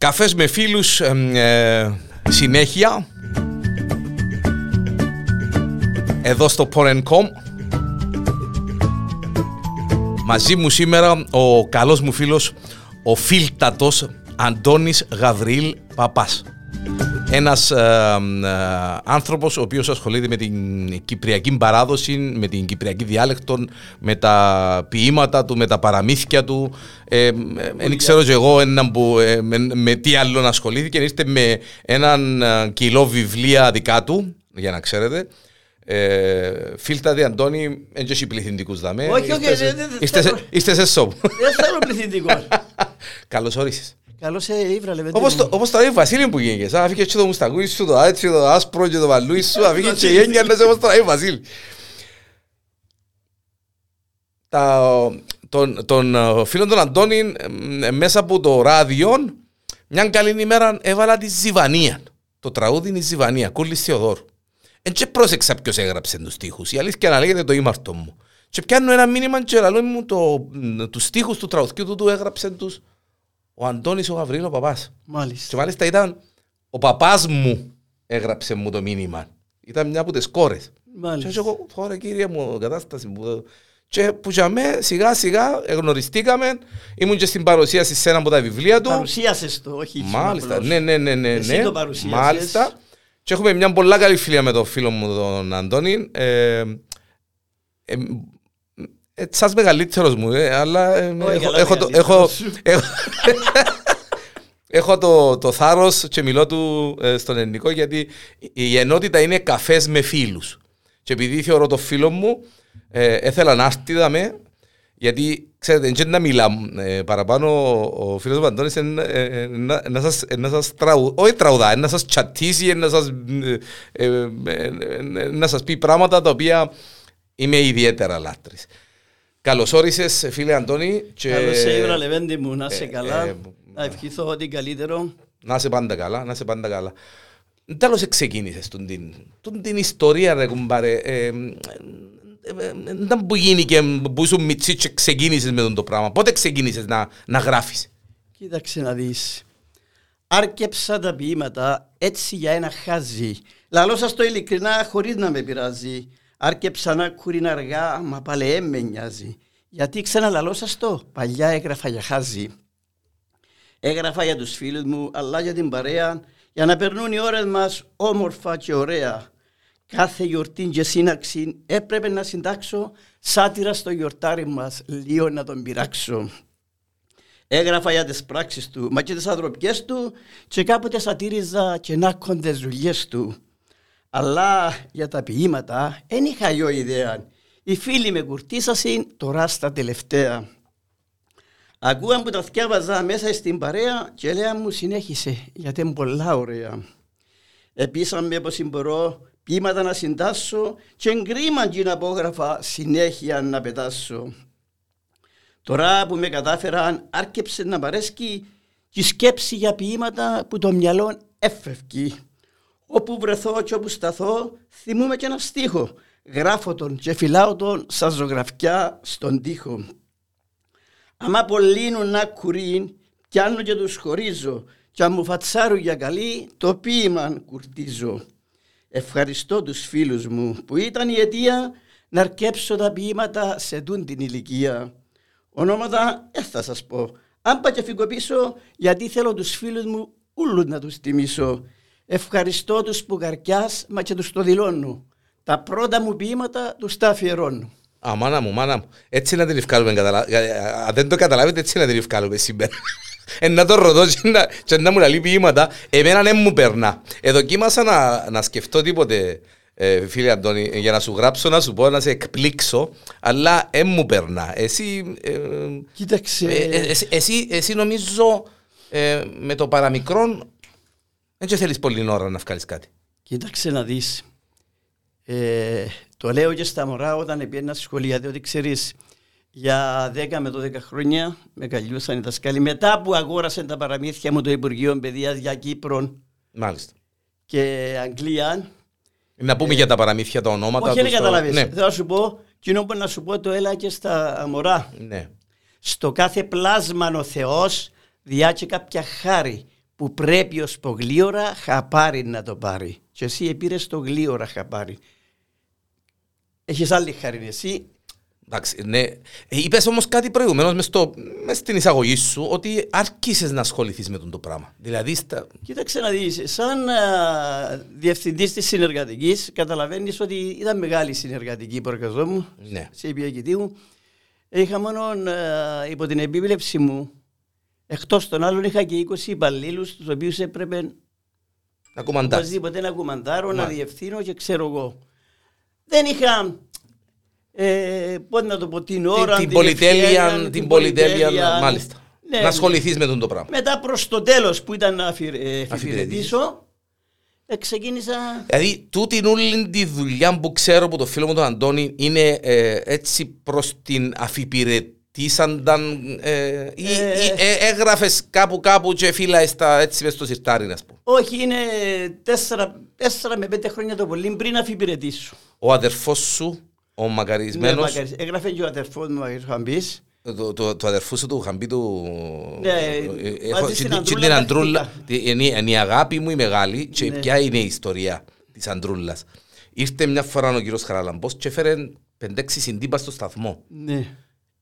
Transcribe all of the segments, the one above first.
Καφές με φίλους ε, συνέχεια. Εδώ στο Porn.com Μαζί μου σήμερα ο καλός μου φίλος ο φίλτατος Αντώνης Γαβρίλ Παπάς ένας ε, ε, άνθρωπος ο οποίος ασχολείται με την κυπριακή παράδοση, με την κυπριακή διάλεκτο, με τα ποίηματα του, με τα παραμύθια του. Δεν ε, ξέρω και εγώ έναν που, ε, με, με, τι άλλο ασχολήθηκε. Είστε με έναν ε, κιλό βιβλία δικά του, για να ξέρετε. Ε, Φίλτα Αντώνη, δεν έχει πληθυντικούς δαμέ. Όχι, όχι, είστε σε σόπ. Δεν θέλω πληθυντικός. Καλώς όρισες. Καλώς ήβρα λεβέντε Όπως το, όπως το λέει Βασίλη που γίνηκες, αφήκε και το μουστακούι σου, το άτσι, το άσπρο και το βαλούι σου, αφήκε και γένια να σε όπως το λέει Βασίλη. Τον, τον φίλο τον Αντώνη μέσα από το ράδιο μια καλή ημέρα έβαλα τη Ζιβανία. Το τραγούδι είναι η Ζιβανία, κούλης Θεοδόρου. Εν και πρόσεξα ποιος έγραψε τους στίχους. Η αλήθεια να λέγεται το ήμαρτο μου. Και πιάνω ένα μήνυμα και λαλό μου το, τους στίχους του τραγουδιού του, του έγραψε τους ο Αντώνης ο Γαβρίλ ο παπάς. Μάλιστα. Και μάλιστα ήταν ο παπάς μου έγραψε μου το μήνυμα. Ήταν μια από τις κόρες. Μάλιστα. Και εγώ, τώρα κύριε μου, κατάσταση μου. Και που για με, σιγά σιγά γνωριστήκαμε, ήμουν και στην παρουσίαση σε ένα από τα βιβλία του. Παρουσίασες το, όχι Μάλιστα, ναι, ναι, ναι, ναι. Εσύ ναι. το παρουσίασες. Μάλιστα. Και έχουμε μια πολλά καλή φιλία με τον φίλο μου τον Αντώνη. Ε, ε, ε, σας μεγαλύτερος μου, ε, αλλά ε, Όχι, έχω, καλά έχω, το, μεγαλύτερος έχω, σου. έχω, έχω το, το θάρρος και μιλώ του ε, στον ελληνικό γιατί η ενότητα είναι καφές με φίλους. Και επειδή θεωρώ το φίλο μου, ε, έθελα να έρθει δαμέ, γιατί ξέρετε, δεν να μιλά ε, παραπάνω ο, ο φίλος μου Αντώνης ε, ε, να, να σας, ε, να σας τραου, όχι τραουδά, ε, να σας τσατίσει, να σας, ε, ε, ε, να σας πει πράγματα τα οποία είμαι ιδιαίτερα λάτρης. Καλώς όρισες φίλε Αντώνη. Και... Καλώς σε ήβρα λεβέντε μου, να είσαι ε, καλά. ε, Να ευχηθώ ότι καλύτερο. Να είσαι πάντα καλά, να είσαι πάντα καλά. Τέλος ξεκίνησες τον την, τον την ιστορία ρε κουμπάρε. Ε, ε, ε, ήταν που γίνηκε, που ήσουν μητσί και ξεκίνησες με τον το πράγμα. Πότε ξεκίνησες να, να γράφεις. Κοίταξε να δεις. Άρκεψα τα ποίηματα έτσι για ένα χάζι. Λαλώ σας το ειλικρινά χωρίς να με πειράζει. Άρκεψα να κουρήν αργά, μα πάλι έμ με νοιάζει. Γιατί ξαναλαλώ σας το, παλιά έγραφα για χάζι. Έγραφα για τους φίλους μου, αλλά για την παρέα, για να περνούν οι ώρες μας όμορφα και ωραία. Κάθε γιορτή και σύναξη έπρεπε να συντάξω σάτυρα στο γιορτάρι μας, λίγο να τον πειράξω. Έγραφα για τις πράξεις του, μα και τις ανθρωπιές του και κάποτε σατήριζα και να κοντες δουλειές του. Αλλά για τα ποίηματα δεν είχα εγώ ιδέα. Οι φίλοι με κουρτίσασαν τώρα στα τελευταία. Ακούγαν που τα θυκιάβαζα μέσα στην παρέα και λέει μου συνέχισε γιατί είναι πολλά ωραία. Επίσαμε πως μπορώ ποίηματα να συντάσσω και εγκρίμαν και να απόγραφα συνέχεια να πετάσω. Τώρα που με κατάφεραν άρκεψε να παρέσκει και η σκέψη για ποίηματα που το μυαλό έφευκει. Όπου βρεθώ και όπου σταθώ θυμούμαι και ένα στίχο. Γράφω τον και φυλάω τον σαν ζωγραφιά στον τοίχο. Άμα πολλήνουν να κουρήν, πιάνω και τους χωρίζω και αν μου φατσάρουν για καλή, το ποίημα κουρτίζω. Ευχαριστώ τους φίλους μου που ήταν η αιτία να αρκέψω τα ποίηματα σε τούν την ηλικία. Ονόματα δεν θα σας πω. Αν πάω και φύγω πίσω, γιατί θέλω τους φίλους μου ούλους να τους τιμήσω. Ευχαριστώ τους που καρκιάς, μα και τους το δηλώνω. Τα πρώτα μου ποίηματα τους τα αφιερώνω. Α, μάνα μου, μάνα μου. Έτσι να την ευκάλουμε. καταλα- ε, Αν δεν το καταλάβετε, έτσι να την ευκάλουμε σήμερα. Ε, να το ρωτώ και να, και να μου λαλεί ποίηματα. Εμένα δεν μου περνά. Εδοκίμασα να, να σκεφτώ τίποτε, ε, φίλε Αντώνη, για να σου γράψω, να σου πω, να σε εκπλήξω, αλλά δεν μου περνά. Εσύ, ε, Κοίταξε, ε, ε, εσύ, εσύ, εσύ νομίζω ε, με το παραμικρόν δεν και θέλεις πολύ ώρα να βγάλεις κάτι. κοίταξε να δεις. Ε, το λέω και στα μωρά όταν πήγαινα στη σχολεία, διότι ξέρεις, για 10 με 12 χρόνια με καλιούσαν οι δασκάλοι. Μετά που αγόρασαν τα παραμύθια μου το Υπουργείο Παιδείας για Κύπρο Μάλιστα. και Αγγλία, Να πούμε για τα παραμύθια, τα ονόματα. όχι δεν τους, το- καταλάβεις. Ναι, Θέλω να σου πω, κοινό που να σου πω το έλα και στα μωρά. ναι. Στο κάθε πλάσμα ο Θεός διά και κάποια χάρη που πρέπει ως το γλίωρα χαπάρει να το πάρει. Και εσύ πήρες το γλίωρα χαπάρει. Έχεις άλλη χαρή εσύ. Εντάξει, ναι. Ε, είπες όμως κάτι προηγουμένως μες, στο, μες στην εισαγωγή σου ότι άρχισες να ασχοληθείς με τον το πράγμα. Δηλαδή, στα... Κοίταξε να δεις, σαν α, διευθυντής της συνεργατικής καταλαβαίνεις ότι ήταν μεγάλη συνεργατική που μου Ναι. σε υπηρετική μου. Είχα μόνο α, υπό την επίβλεψη μου εκτός των άλλων είχα και 20 υπαλλήλους τους οποίους έπρεπε Να κουμαντάς. οπωσδήποτε να κουμαντάρω, να Μα. διευθύνω και ξέρω εγώ. Δεν είχα ε, πώς να το πω την ώρα, την, την πολυτέλεια, ευκαιρία, την πολυτέλεια, πολυτέλεια. μάλιστα. Ναι, να ασχοληθείς με τον το πράγμα. μετά προς το τέλος που ήταν να αφιε- ε, Αφιπηρετήσεις. αφιπηρετήσω, ε, ξεκίνησα... Δηλαδή, τούτη όλη τη δουλειά που ξέρω από το φίλο μου τον Αντώνη είναι ε, έτσι προς την αφιπηρετήσανταν ε, ή, Ε. ή ε, έγραφες κάπου κάπου και φύλαες τα έτσι μες στο σιρτάρι, να πούμε. Όχι, είναι τέσσερα, τέσσερα με πέντε χρόνια το πολύ πριν αφιπηρετήσω. Ο αδερφός σου, ο Ναι, μακαρισμένος, μακάρι. Έγραφε και ο αδερφός μου, ο Χαμπής. το, το, το αδερφού σου του είχαν πει του... Ναι, ε, μαζί στην την- Αντρούλα την Αντρούλα, τακτικά. τη- είναι, είναι η αγάπη μου η μεγάλη και Ναι. ποια είναι η ιστορία της Αντρούλας. Ήρθε μια φορά ο κύριος Χαραλαμπός και έφερε πεντέξι συντύπα στο σταθμό. Ναι.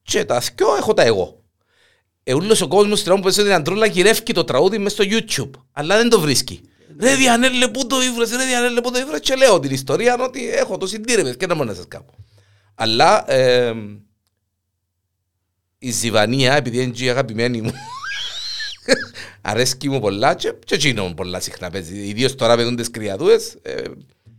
Και τα θκυο έχω τα εγώ. Ε, ούλος ο κόσμος στην ώρα που παίζει την Αντρούλα γυρεύει το τραγούδι μες στο YouTube. Αλλά δεν το βρίσκει. Ρε Διανέλε πού το ήβρες, ρε Διανέλε πού το ήβρες; Και λέω την ιστορία ότι έχω το συντήρευες και να μόνο να σας κάνω. Αλλά ε, η Ζιβανία, επειδή είναι και η αγαπημένη μου, αρέσκει μου πολλά και, και εκείνο μου πολλά συχνά παίζει. Ιδίως τώρα παίζουν τις κρυαδούες, ε, Ε,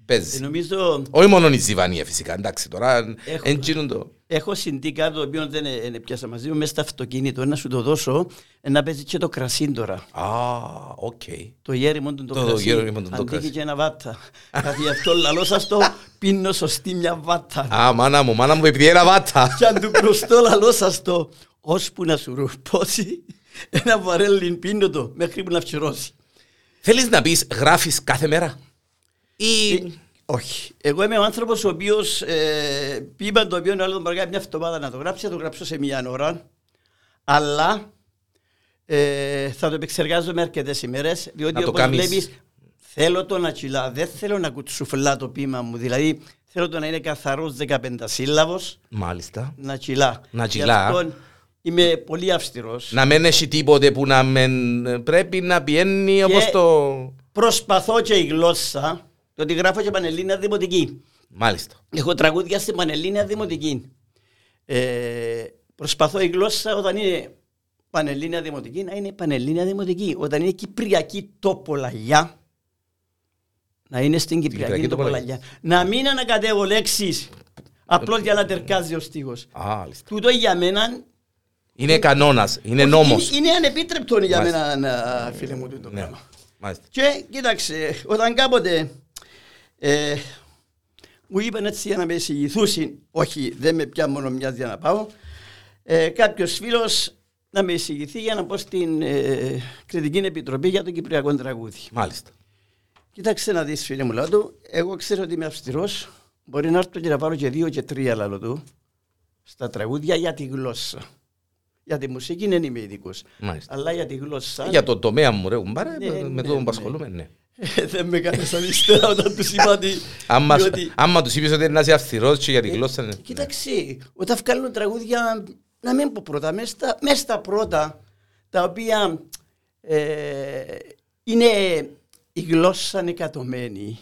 παίζει. Νομίζω Όχι μόνο η Ζιβανία φυσικά, εντάξει τώρα, Έχω- εντζήνουν το... έχω συντή κάτι το οποίο δεν ε, ε, πιάσα μαζί μου μέσα στο αυτοκίνητο να σου το δώσω ε, να παίζει και το κρασί τώρα. Α, οκ. Το γέριμο του το, Το κρασί. γέριμο του το Αντίκει κρασί. και ένα βάτα. Καθ' γι' αυτό λαλό σας το πίνω σωστή μια βάτα. Α, μάνα μου, μάνα μου, επειδή ένα βάτα. Κι αν του προστώ λαλό σας το ώσπου να σου ρουπώσει ένα βαρέλι πίνω το μέχρι που να φτυρώσει. Θέλεις να πεις γράφεις κάθε μέρα; Ή... Ε, Όχι. Εγώ είμαι ο άνθρωπος ο οποίος ε, είπα το οποίο άλλος τον παρακάει μια εβδομάδα να το γράψει, θα το γράψω σε μια ώρα. Αλλά ε, θα το επεξεργάζομαι αρκετές ημέρες. Διότι Να το όπως κάνεις. βλέπεις, θέλω το να τσιλά. Δεν θέλω να κουτσουφλά το ποίημα μου. Δηλαδή, θέλω το να είναι καθαρός 15 σύλλαβο Μάλιστα. να τσιλά. Να Γι' τσιλά. αυτό είμαι πολύ αυστηρός. Να μην έχει τίποτε που να μεν... πρέπει να πιένει όπως το... Προσπαθώ και η γλώσσα, διότι γράφω και πανελλήνια δημοτική. Μάλιστα. Έχω τραγούδια στην Πανελλήνια Δημοτική. Ε, προσπαθώ η γλώσσα όταν είναι Πανελλήνια Δημοτική να είναι Πανελλήνια Δημοτική. Όταν είναι Κυπριακή τοπολαγιά να είναι στην Κυπριακή, Κυπριακή τοπολαγιά. Να μην ανακατεύω λέξεις απλώς για να τερκάζει ο στίχος. Α, μάλιστα. Τούτο για μένα Είναι κανόνας, είναι νόμος. είναι, είναι ανεπίτρεπτο για Μάλιστα. μένα να- φίλε μου τούτο Ναι, πράγμα. μάλιστα. Και κοίταξε, όταν κάποτε ε, μου είπαν έτσι για να με εισηγηθούσουν, όχι δεν με πια μόνο μια για να πάω, ε, κάποιος φίλος να με εισηγηθεί για να πω στην ε, Κριτική Επιτροπή για το Κυπριακό τραγούδι. Μάλιστα. Κοίταξε να δεις φίλε μου λάτου, εγώ ξέρω ότι είμαι αυστηρός, μπορεί να έρθω και να πάρω και δύο και τρία λάλο του στα τραγούδια για τη γλώσσα. Για τη μουσική δεν είμαι ειδικός, Μάλιστα. αλλά για τη γλώσσα... Για το τομέα μου ρε κουμπάρε, Ναι, με- με ναι, το που ναι. ασχολούμαι, ναι. Δεν με κάνεις αριστερά όταν τους είπα ότι... Άμα, διότι- άμα τους είπες ότι είναι να είσαι αυστηρός και για τη Ε, γλώσσα, ναι. Κοίταξε, όταν βγάλουν τραγούδια, να μην πω πρώτα, μέσα στα, μες στα πρώτα, τα οποία ε, είναι η γλώσσα ανεκατομένη.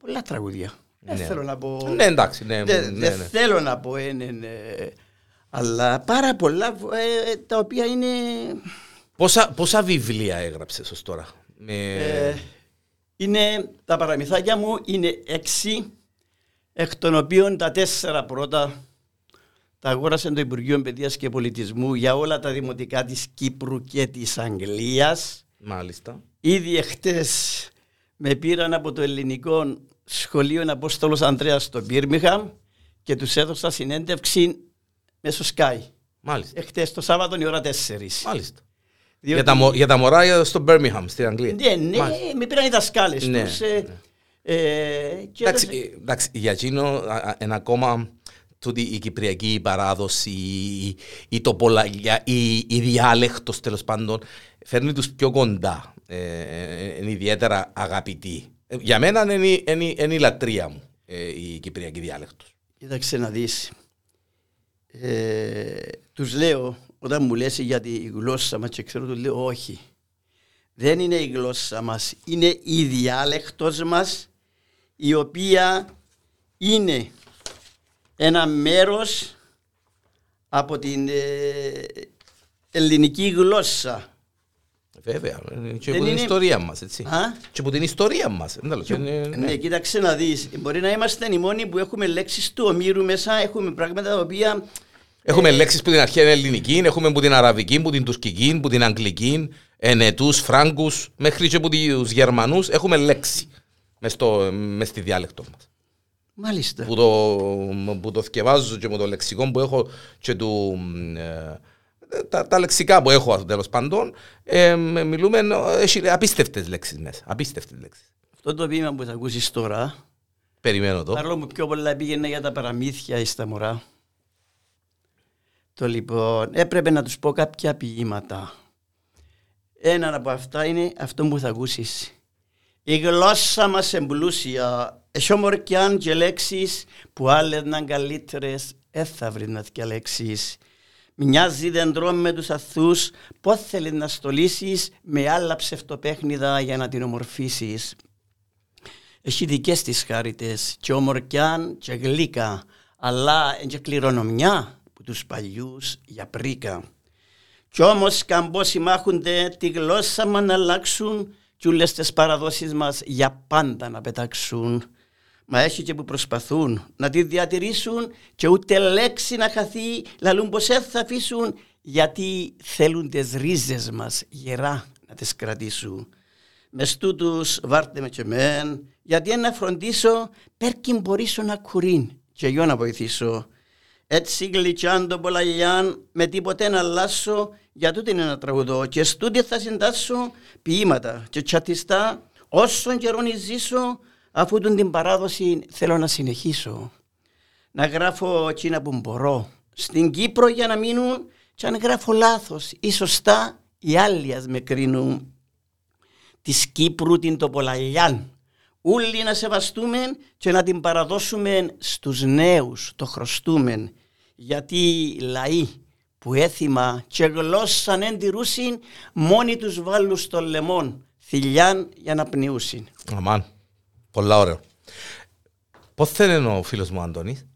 Πολλά τραγούδια. Δεν Ναι. θέλω να πω... Ναι, εντάξει, ναι, δεν, ναι, δεν ναι. θέλω να πω είναι, ε, αλλά πάρα πολλά ε, τα οποία είναι... Πόσα, πόσα βιβλία έγραψες ως τώρα; Με... Ε, είναι τα παραμυθάκια μου είναι έξι, εκ των οποίων τα τέσσερα πρώτα τα αγόρασε το Υπουργείο Παιδείας και Πολιτισμού για όλα τα δημοτικά της Κύπρου και της Αγγλίας. Μάλιστα. Ήδη εχθές με πήραν από το ελληνικό σχολείο Απόστολος Ανδρέας στο Μπίρμιχαμ και τους έδωσα συνέντευξη μέσω Sky. Μάλιστα. Εχθές το Σάββατο η ώρα 4. Μάλιστα. Διότι- Για, τα, μο- για τα μωρά στο Birmingham, στην Αγγλία. Ναι, ναι, Μάλιστα. με πήραν οι δασκάλες Ναι, τους. ε, ε, και Εντάξει, έδωσε- ε, εντάξει, για εκείνο α, α, ένα ακόμα τούτη η κυπριακή παράδοση, η, η τοπολαγιά, η, η διάλεκτος τέλος πάντων, φέρνει τους πιο κοντά. Ε, ε, είναι ιδιαίτερα αγαπητή. Ε, για μένα είναι, είναι, είναι η λατρεία μου ε, η κυπριακή διάλεκτος. Κοίταξε να δεις. Ε, τους λέω, όταν μου λες για τη γλώσσα μας και ξέρω, τους λέω όχι. Δεν είναι η γλώσσα μας, είναι η διάλεκτος μας η οποία είναι ένα μέρος από την ε, ελληνική γλώσσα. Βέβαια, και από την ιστορία μας, έτσι. Α; Και από την ιστορία μας. Ναι, κοίταξε να δεις. Μπορεί να είμαστε οι μόνοι που έχουμε λέξεις του ομήρου μέσα, έχουμε πράγματα τα οποία... Έχουμε ε, λέξεις που την αρχαία ελληνική, έχουμε που την αραβική, που την τουρκική, που την αγγλική, ενετούς, φράγκους, μέχρι και από τους Γερμανούς έχουμε λέξη μες στη διάλεκτο μας. Μάλιστα. Που το, που το θκευάζω και με το λεξικό που έχω και του, ε, τα, τα λεξικά που έχω τέλος πάντων, ε, μιλούμε, έχει απίστευτες λέξεις μέσα. Απίστευτες λέξεις. Αυτό το βήμα που θα ακούσεις τώρα, Περιμένω το. Παρόλο που πιο πολλά πήγαινε για τα παραμύθια ή στα μωρά. Το λοιπόν, έπρεπε να τους πω κάποια ποίηματα. Ένα από αυτά είναι αυτό που θα ακούσεις. Η γλώσσα μας εμπλούσια, έχει ομορκιάν και λέξεις που άλλες να καλύτερες, δεν θα βρεις να διαλέξεις. Μοιάζει δεντρό με τους αθούς, πώς θέλεις να στολίσεις με άλλα ψευτοπέχνιδα για να την ομορφήσεις. Έχει δικές της χάριτες και ομορκιάν και γλύκα, αλλά και κληρονομιά που τους παλιούς για πρίκα. Κι όμως καμπόσοι μάχονται τη γλώσσα μα να αλλάξουν κι όλες τις παραδόσεις μας για πάντα να πετάξουν. Μα έχει και που προσπαθούν να τη διατηρήσουν και ούτε λέξη να χαθεί, λαλούν πως θα αφήσουν γιατί θέλουν τις ρίζες μας γερά να τις κρατήσουν. Μες στούτους βάρτε με και μεν, γιατί να φροντίσω πέρκιν μπορήσω να κουρήν και εγώ να βοηθήσω. Έτσι γλυκιάν το πολλαλιάν με τίποτε να αλλάσω για τούτη είναι ένα τραγουδό και στούτι θα συντάσσω ποίηματα και τσατιστά όσον καιρό ζήσω αφού τον την παράδοση θέλω να συνεχίσω. Να γράφω εκείνα που μπορώ στην Κύπρο για να μείνουν και αν γράφω λάθος ή σωστά οι άλλοι ας με κρίνουν. Της Κύπρου την τοπολαλιάν όλοι να σεβαστούμε και να την παραδώσουμε στους νέους, το χρωστούμε. Γιατί λαοί που έθιμα και γλώσσαν εν τη ρούσιν, μόνοι τους βάλουν στο λεμόν, θηλιάν για να πνιούσιν. Αμάν, πολλά ωραίο. Πώς θέλει ο φίλος μου Αντώνης;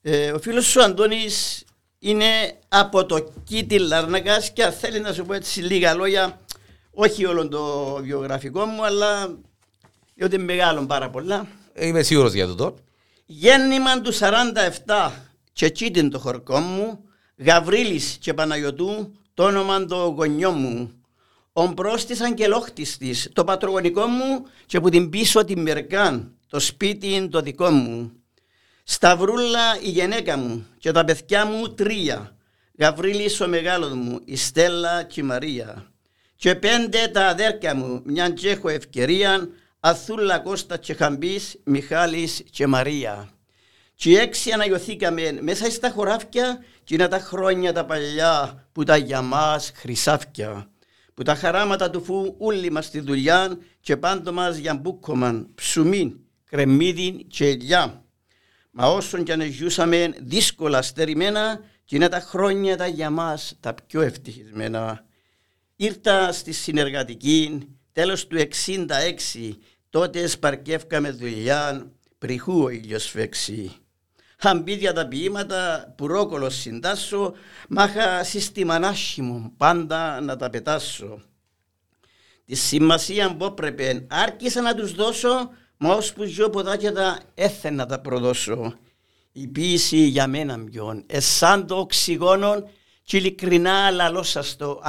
Ε, ο φίλος σου Αντώνης είναι από το Κίτι Λαρνακάς και θέλεις να σου πω έτσι λίγα λόγια, όχι όλο το βιογραφικό μου, αλλά διότι μεγάλο πάρα πολλά. Είμαι σίγουρος για τούτο. Γέννημα του 47 και εκεί το χορκό μου, Γαβρίλης και Παναγιωτού, το όνομα το γονιό μου. Ο πρόστης αγγελόχτης της, το πατρογονικό μου και που την πίσω την μερκάν, το σπίτι το δικό μου. Σταυρούλα η γενέκα μου και τα παιδιά μου τρία. Γαβρίλης ο μεγάλος μου, η Στέλλα και η Μαρία. Και πέντε τα αδέρκια μου, μια και έχω ευκαιρία, Αθούλα Κώστα και Χαμπής, Μιχάλης και Μαρία. Και έξι αναγιωθήκαμε μέσα στα χωράφια και είναι τα χρόνια τα παλιά που τα για μας χρυσάφια. Που τα χαράματα του φου όλοι μας στη δουλειά και πάντο μας για μπούκομαν, ψουμίν, κρεμμύδι και ελιά. Μα όσον κι αν ζούσαμε δύσκολα στερημένα και είναι τα χρόνια τα για μας τα πιο ευτυχισμένα. Ήρθα στη συνεργατική τέλος του 66, τότε σπαρκεύκαμε δουλειά, πριχού ο ήλιος φέξει. Αμπίδια τα ποίηματα που ρόκολος συντάσσω, μάχα σύστημα μου πάντα να τα πετάσω. Τη σημασία που έπρεπε άρχισα να τους δώσω, μα ώσπου ζω ποδάκια τα έθενα να τα προδώσω. Η ποίηση για μένα μοιόν, εσάν το οξυγόνο και ειλικρινά λαλό σας το,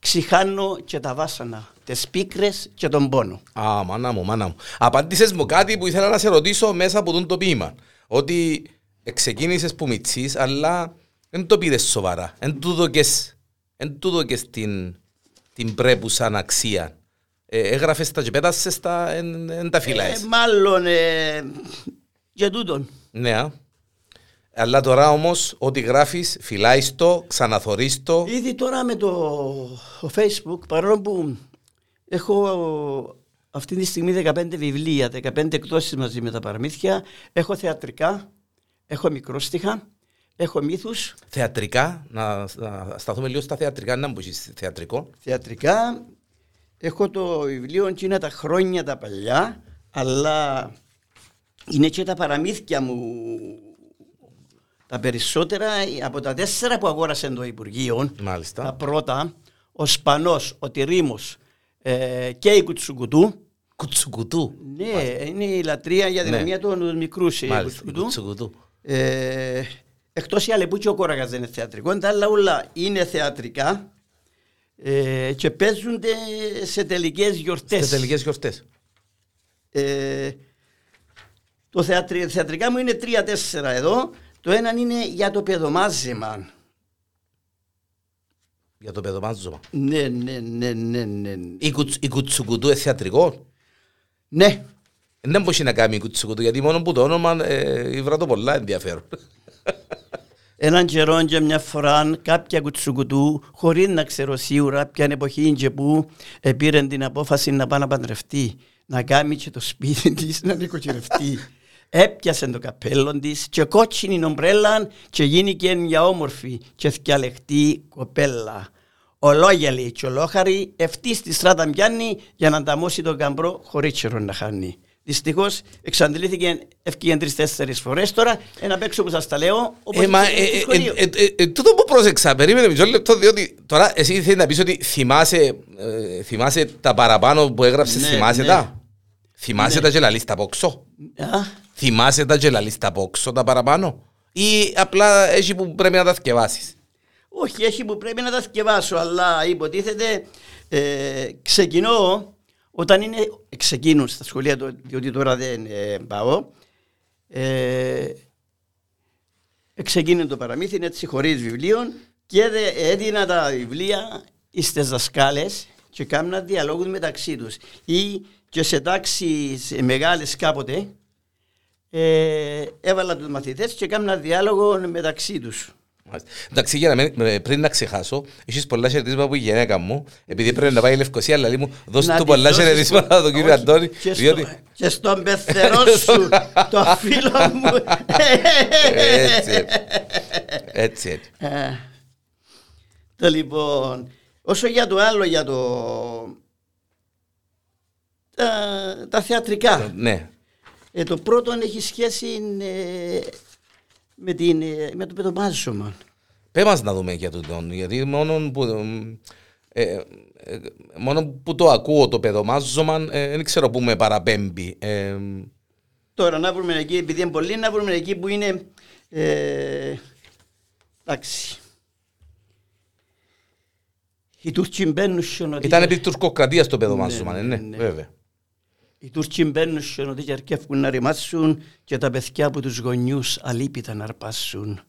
αν τα γράφω μόνο ξηχάνω και τα βάσανα τις πίκρες και τον πόνο. Α, μάνα μου, μάνα μου. Απάντησες μου κάτι που ήθελα να σε ρωτήσω μέσα από τον το ποίημα. Ότι ξεκίνησες που μιτσί, αλλά δεν το πήρες σοβαρά. Δεν του δοκε την, την πρέπουσα αξία. Ε, Έγραφες τα και πέτασες τα, εν, εν τα φυλάες. Ε, μάλλον ε, για τούτον. Ναι, Αλλά τώρα όμως, ό,τι γράφεις, φυλάεις το, ξαναθωρείς το. Ήδη τώρα με το Facebook, παρόλο που έχω αυτή τη στιγμή 15 βιβλία, 15 εκδόσεις μαζί με τα παραμύθια, έχω θεατρικά, έχω μικρόστιχα, έχω μύθους. Θεατρικά, να, να σταθούμε λίγο στα θεατρικά, να μπούσει θεατρικό. Θεατρικά, έχω το βιβλίο και είναι τα χρόνια τα παλιά, αλλά είναι και τα παραμύθια μου τα περισσότερα από τα τέσσερα που αγόρασε το Υπουργείο, Μάλιστα. τα πρώτα, ο Σπανός, ο Τυρίμος ε, και η Κουτσουκουτού. Κουτσουκουτού. Ναι, είναι η λατρεία για την Ναι. μία των μικρούς η Μάλιστα. Κουτσουκουτού. Κουτσουκουτού. Ε, εκτός η Αλεπού και ο Κόραγας δεν είναι θεατρικός, τα άλλα όλα είναι θεατρικά ε, και παίζονται σε τελικές γιορτές. Στι τελικές γιορτές. Ε, το θεατρι, θεατρικά μου είναι τρία-τέσσερα εδώ. Το ένα είναι για το παιδομάζεμα. Για το παιδομάζωμα. Ναι, ναι, ναι, ναι, ναι. Η, κουτσ, η κουτσουκουτού είναι θεατρικό. Ναι, Δεν μπορεί να κάνει η κουτσουκουτού, γιατί μόνο που το όνομα ε, ήβρα το πολλά ενδιαφέρον. έναν καιρό και μια φορά κάποια κουτσουκουτού, χωρίς να ξέρω σίγουρα ποια εποχή και που, πήρε την απόφαση να πάει να παντρευτεί, να κάνει και το σπίτι της να νοικοκυρευτεί. Έπιασε το καπέλο της και κότσινη νομπρέλα και γίνηκε για όμορφη και θυκιαλεχτή κοπέλα. Ολόγελη και ολόχαρη ευτή στη στράτα πιάνει για να ανταμώσει τον καμπρό χωρίς τσιρό να χάνει. Δυστυχώς εξαντλήθηκε ευκαιρία τρει-τέσσερι φορές τώρα. Ένα παίξω που σας τα λέω. όπως Ε, μα, και ε, στο ε, σχολείο. ε, ε, ε, τούτο που πρόσεξα, περίμενε μισό λεπτό, διότι τώρα εσύ θέλεις να πεις ότι θυμάσαι, ε, θυμάσαι τα παραπάνω που έγραψες, Ναι, θυμάσαι ναι. τα; Θυμάσαι Ναι. τα και λαλείς τα πόξο. Α, Θυμάσαι τα και λαλείς τα πόξο τα παραπάνω; Ή απλά έχει που πρέπει να τα θκευάσεις; όχι, έχει που πρέπει να τα σκευάσω, αλλά υποτίθεται ε, ξεκινώ όταν είναι. Ξεκίνουν στα σχολεία, το- διότι τώρα δεν ε, πάω. Ε, ξεκίνησε το παραμύθι έτσι χωρίς βιβλίων και δε- έδινα τα βιβλία στις δασκάλες και κάμνα διαλόγους μεταξύ τους ή και σε τάξεις μεγάλες κάποτε ε, έβαλα τους μαθητές και κάμνα διάλογο μεταξύ τους. Μάλιστα. Εντάξει, για να μην, ε, πριν να ξεχάσω, έχεις πολλά χαιρετίσματα από η γυναίκα μου, επειδή πρέπει να πάει η Λευκοσία, αλλά λέει μου, δώσε Να του τη πολλά δώσεις χαιρετίσματα πο- στον κύριο Όχι, Αντώνη, και στο- διότι Και στον πεθερό σου, το φίλο μου. έτσι, έτσι, έτσι, έτσι. Ε, Το λοιπόν, όσο για το άλλο, για το... Τα, τα θεατρικά. Ναι, Ε, το πρώτο έχει σχέση ε, με, την, ε, με το παιδομάζωμα. Πέ μας να δούμε για τούτον, γιατί μόνο που, ε, ε, μόνο που το ακούω το παιδομάζωμα, ε, δεν ξέρω που με παραπέμπει. Ε, Τώρα να βρούμε εκεί, επειδή είναι πολύ, να βρούμε εκεί που είναι... Ε, εντάξει. Οι Τούρκοι μπαίνουν στον ότι- ήταν επί τουρκοκρατίας το παιδομάζωμα, Ναι, ναι, ναι, ναι, ναι. βέβαια. Οι Τούρκοι μπαίνουν στον ότι και αρκεύουν να ρημάσουν και τα παιδιά από τους γονιούς αλίπητα να αρπάσουν.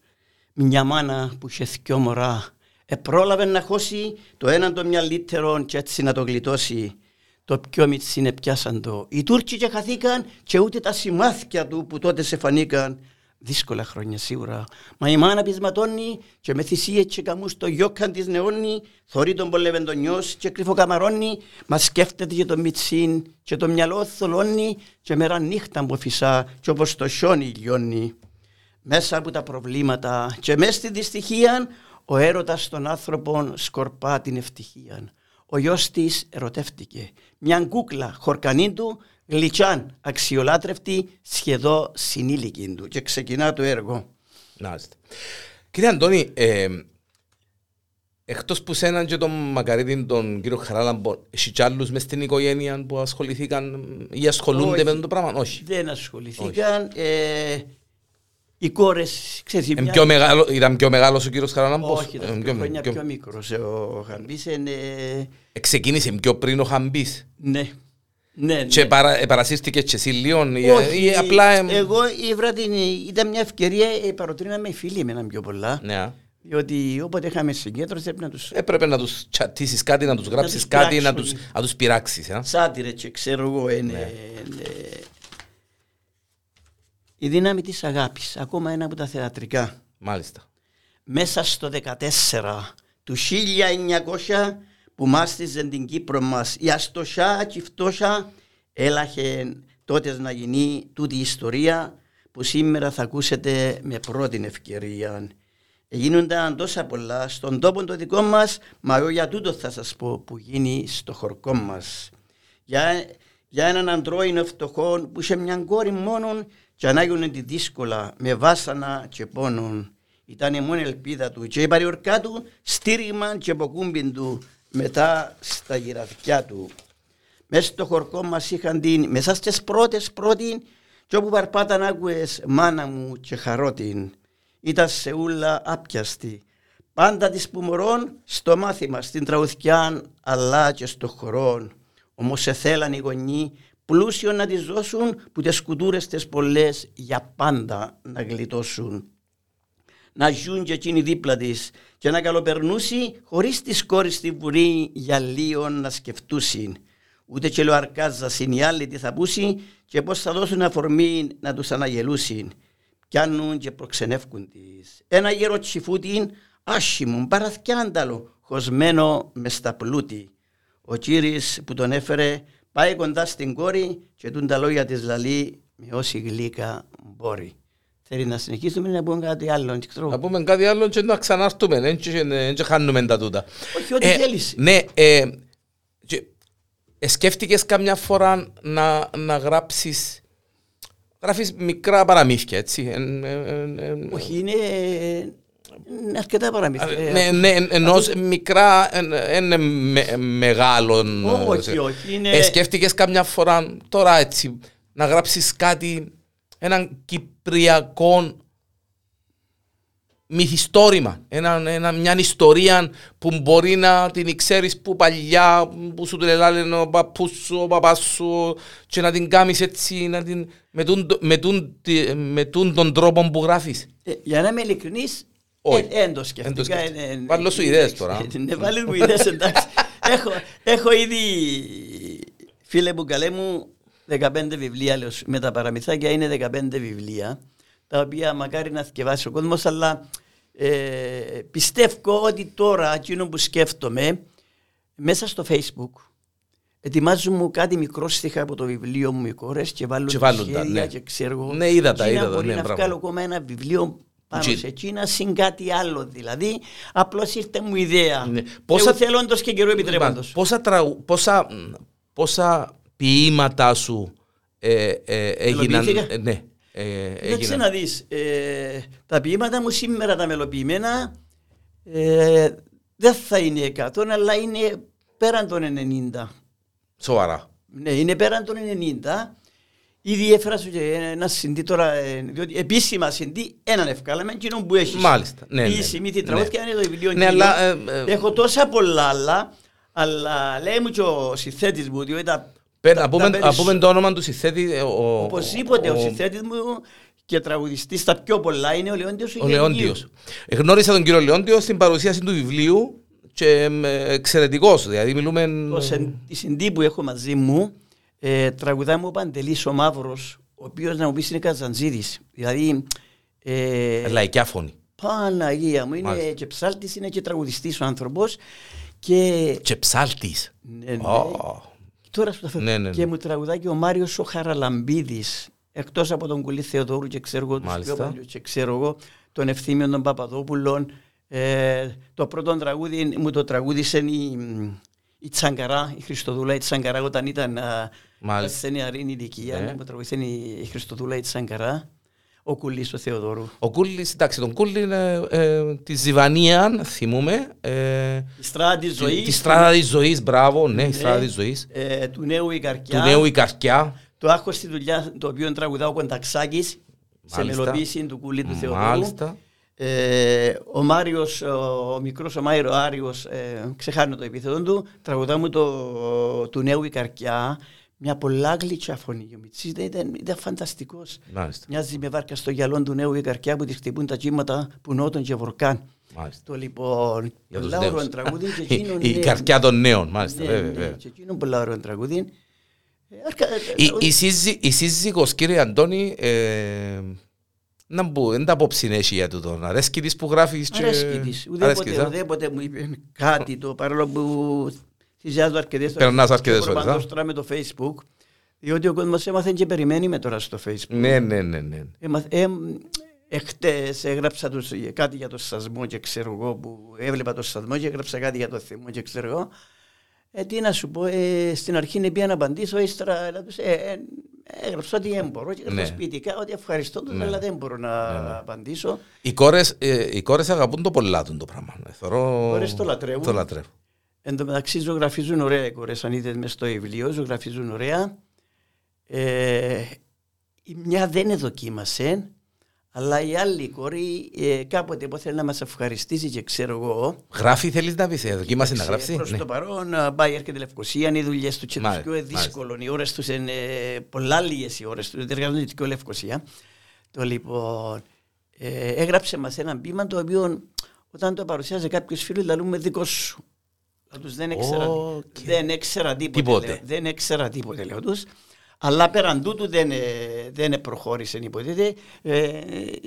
Μια μάνα που είχε δυο μωρά επρόλαβε να χώσει το έναν το μυαλύτερο και έτσι να το γλιτώσει. Το πιο μιτσίνε πιάσαν το. Οι Τούρκοι και χαθήκαν και ούτε τα σημάδια του που τότε σε φανήκαν. Δύσκολα χρόνια σίγουρα. Μα η μάνα πεισματώνει και με θυσίες και καμούς το γιόκαν της νεώνει, θωρεί τον πολεβεντονιός και κρυφοκαμαρώνει, μα σκέφτεται και το μιτσίν και το μυαλό θολώνει και μέρα νύχτα που φυσά και όπως το χιόνι λιώνει. Μέσα από τα προβλήματα και μέσα στη δυστυχία ο έρωτας των άνθρωπων σκορπά την ευτυχία. Ο γιος της ερωτεύτηκε. Μια κούκλα χορκανή του γλυτσάν αξιολάτρευτη σχεδόν συνήλικη του και ξεκινά το έργο. Μάλιστα. Κύριε Αντώνη, ε, εκτός που σέναν και τον Μακαρίτη, τον κύριο Χαράλαμπο, έχει κι άλλους μες στην οικογένεια που ασχοληθήκαν ή ασχολούνται Όχι. με το πράγμα, όχι. Δεν ασχοληθήκαν. Ε, οι κόρες, ξέρεις, η Ε, μια- πιο μεγάλο, ήταν πιο μεγάλος ο κύριος Χαράλαμπος; Όχι, Ε, ήταν πιο- χρόνια πιο- πιο μικρός. Ο Χαμπής είναι... Ε, Ξεκίνησε πιο πριν ο Χαμπής. Ναι. Ναι, ναι. Και παρα, ε, παρασύρθηκε και εσύ λίγο ή, Όχι, ή απλά... ε, εγώ ήβρα την, ήταν μια ευκαιρία, ε, παροτρύναμε οι φίλοι εμένα πιο πολλά. Ναι. Διότι όποτε είχαμε συγκέντρωση έπρεπε να τους Έπρεπε να τους τσατίσεις κάτι, να τους γράψεις τους κάτι, να πειράξουν. τους, να τους πειράξεις. ε. σάτυρε και ξέρω εγώ είναι... Ναι. είναι- η δύναμη της αγάπης, ακόμα ένα από τα θεατρικά. Μάλιστα. Μέσα στο 14 του 1900 που μάστιζε την Κύπρο μας η αστοσιά και η φτώχεια έλαχε τότες να γίνει τούτη η ιστορία που σήμερα θα ακούσετε με πρώτη ευκαιρία. Γίνονταν τόσα πολλά στον τόπο το δικό μας, μα εγώ για τούτο θα σας πω που γίνει στο χορκό μας. Για, για έναν αντρόινο φτωχό που είχε μια κόρη μόνο και ανάγουν τη δύσκολα με βάσανα και πόνον. Ήταν η μόνη ελπίδα του και η παριορκά του στήριγμα και αποκούμπιν του μετά στα γυραφιά του. Μέσα στο χορκό μας είχαν την, μέσα στις πρώτες πρώτη και όπου παρπάταν άκουες μάνα μου και χαρότην. Ήταν σε ούλα άπιαστη. Πάντα της που μωρών στο μάθημα, στην τραγουθιά αλλά και στο χορό. Όμως σε θέλαν οι γονείς πλούσιο να τις δώσουν που τις κουτούρες τις πολλές για πάντα να γλιτώσουν. Να ζουν και εκείνοι δίπλα της και να καλοπερνούσει χωρίς τις κόρες στη βουρή για λίγο να σκεφτούσιν. Ούτε και λοαρκάζασιν οι άλλοι τι θα πούσει και πώς θα δώσουν αφορμή να τους αναγελούσιν. Πιάνουν και προξενεύκουν τις. Ένα γέρο τσιφούτιν άσχημο, παραθκιάνταλο, χωσμένο μες στα πλούτη. Ο κύρις που τον έφερε πάει κοντά στην κόρη και τούν τα λόγια της λαλή με όση γλύκα μπορεί. Θέλει να συνεχίσουμε να πούμε κάτι άλλο. Να πούμε κάτι άλλο και να ξανάρθουμε, δεν χάνουμε τα τούτα. Όχι, ό,τι ε, θέλεις. Ναι, ε, ε, σκέφτηκες καμιά φορά να, να γράψεις Γράφεις μικρά παραμύθια, έτσι; Ε, ε, Όχι, είναι αρκετά παραμύθια. Ναι, ναι, ενώ μικρά είναι μεγάλο. Όχι, όχι. Είναι... Σκέφτηκες καμιά φορά τώρα έτσι να γράψεις κάτι, έναν κυπριακό μυθιστόρημα, ένα, ένα, μια ιστορία που μπορεί να την ξέρεις που παλιά που σου την λένε ο παππούς σου, ο παπάς σου και να την κάνεις έτσι να την, με, τούν, με, τούν, με τούν τον τρόπο που γράφεις. Ε, για να είμαι ειλικρινής, δεν το σκεφτήκα. Βάλω σου ιδέες τώρα. Ναι, βάλω μου ιδέες εντάξει. έχω, έχω ήδη, φίλε μου καλέ μου, 15 βιβλία, λέω, με τα παραμυθάκια είναι 15 βιβλία τα οποία μακάρι να θυκευάσει ο κόσμος, αλλά ε, πιστεύω ότι τώρα εκείνο που σκέφτομαι μέσα στο facebook ετοιμάζουν μου κάτι μικρό στοιχά από το βιβλίο μου οι κόρες και βάλουν και τα χέρια ναι. και ξέρω ναι είδα τα είδα μπορεί ναι, να βγάλω ακόμα ένα βιβλίο πάνω σε εκείνα συν κάτι άλλο δηλαδή απλώς ήρθε μου ιδέα. Ναι. πόσα... θέλοντος και καιρό επιτρέποντος. Πόσα, τραου... πόσα, πόσα ποίηματά σου ε, ε, έγιναν ε, ναι, ε, να δεις, ε, τα ποίηματα μου σήμερα τα μελοποιημένα ε, δεν θα είναι 100 αλλά είναι πέραν των 90. Σοβαρά. Ναι, είναι πέραν των 90. Ήδη έφερα και ένα συντή τώρα, ε, διότι επίσημα συντή έναν ευκάλαμε εκείνο που έχεις. Μάλιστα. Ναι, ναι, ναι. τη τραγούδια ναι. είναι το βιβλίο ναι, αλλά, ε, ε, Έχω τόσα πολλά άλλα, αλλά λέει μου και ο συνθέτης μου, διότι τα να πούμε το όνομα του συνθέτη. Οπωσδήποτε ο συνθέτης μου και τραγουδιστής στα πιο πολλά είναι ο Λεόντιος ο Λεόντιος. Γνώρισα τον κύριο Λεόντιο στην παρουσίαση του βιβλίου και εξαιρετικός. Δηλαδή μιλούμε. Η συντή που έχω μαζί μου ε, τραγουδά μου ο Παντελής ο Μαύρος, ο οποίος να μου πεις είναι Καζαντζίδης. Δηλαδή. Ε, Λαϊκιά φωνή. Παναγία μου, είναι Μάλιστα. και ψάλτης, είναι και τραγουδιστής ο άνθρωπος. Και, και ψάλτης. Ναι, ναι. Oh. Τώρα σου ναι, ναι, ναι. Και μου τραγουδάει και ο Μάριος ο Χαραλαμπίδης. Εκτός από τον Κουλή Θεοδόρου και ξέρω εγώ τους πιο παλιούς και ξέρω εγώ τον Ευθύμιο των Παπαδόπουλων. Ε, το πρώτο τραγούδι μου το τραγούδισε η, η Τσαγκαρά, η Χριστοδούλα η Τσαγκαρά όταν ήταν σε νεαρή ηλικία. Ναι. Μου τραγούδισε η Χριστοδούλα η Τσαγκαρά. Ο Κούλης ο Θεοδόρου. Ο Κούλης, εντάξει, τον Κούλη είναι ε, τη Ζιβανία, θυμούμε. Ε, η στράτα της ζωής. Τη στράτα της ζωής, μπράβο, ναι, η ναι. στράτα της ζωής. Ε, του νέου η καρκιά. Του νέου η καρκιά. Το άχο στη δουλειά, το οποίο τραγουδά ο Κονταξάκης, σε μελοποίηση του Κούλη του Θεοδόρου. Μάλιστα. Ε, ο Μάριος, ο μικρός ο Μάριο Άριος, ε, ξεχάνω το επίθετο του, τραγουδά μου το, του νέου η καρκιά μια πολλά γλυκιά φωνή. Ο Μιτσής ήταν, ήταν φανταστικός. Μάλιστα. Μοιάζει με βάρκα στο γυαλό του νέου η καρκιά που τη χτυπούν τα κύματα που νότων και βορκάν. Μάλιστα. Το λοιπόν, Για πολλά ωραίο τραγούδι. Και εκείνον, η, η καρκιά των νέων, μάλιστα. Ναι, βέβαια, ναι, Και εκείνον πολλά ωραίο τραγούδι. Η, η, σύζυ, η σύζυγος κύριε Αντώνη ε, να μπου, δεν τα απόψη έχει για τούτο. Αρέσκει της που γράφεις και... Αρέσκει της. Ουδέποτε, ουδέποτε μου είπε κάτι το παρόλο που θυσιάζω αρκετές Περνάς αρκετές ώρες. Προπαντός τώρα με το facebook διότι ο κόσμος έμαθε και περιμένει με τώρα στο facebook. Ναι, ναι, ναι. ναι. Έμαθ, ε, εχτες έγραψα τους, κάτι για το σασμό και ξέρω εγώ που έβλεπα το σασμό και έγραψα κάτι για το θυμό και ξέρω εγώ. Ε, τι να σου πω, ε, στην αρχή είναι πια να απαντήσω, ύστερα τους, ε, ε, έγραψα ότι δεν μπορώ και έγραψα Ναι. ποιητικά ότι ευχαριστώ τους, Ναι. αλλά δεν μπορώ να Ναι, ναι. απαντήσω. Οι κόρες, ε, οι κόρες αγαπούν το πολλά του το πράγμα. Ε, Θεωρώ... κόρες το λατρεύουν. Το λατρεύουν. Εν τω μεταξύ ζωγραφίζουν ωραία οι κορές, αν είδες μες στο βιβλίο, ζωγραφίζουν ωραία. Ε, η μια δεν δοκίμασε, αλλά η άλλη κόρη ε, κάποτε που θέλει να μας ευχαριστήσει και ξέρω εγώ. Γράφει θέλεις να πεις, ε, δοκίμασε να γράψει; Προς Ναι. το παρόν α, πάει έρχεται Λευκοσία, είναι οι δουλειές του και τους Μάλιστα, πιο δύσκολο. Οι ώρες τους είναι ε, πολλά λίγες οι ώρες τους, δεν εργάζονται και ο Λευκοσία. Το λοιπόν, ε, έγραψε μας ένα ποίημα το οποίο όταν το παρουσιάζει κάποιος φίλος λαλούμε δικό σου. Θα τους δεν έξερα, Οκ. δεν έξερα τίποτε. Τίποτε. Λέω, δεν έξερα τίποτε λέω τους. Αλλά πέραν τούτου δεν, ε, δεν προχώρησε υποτίθεται. Ε,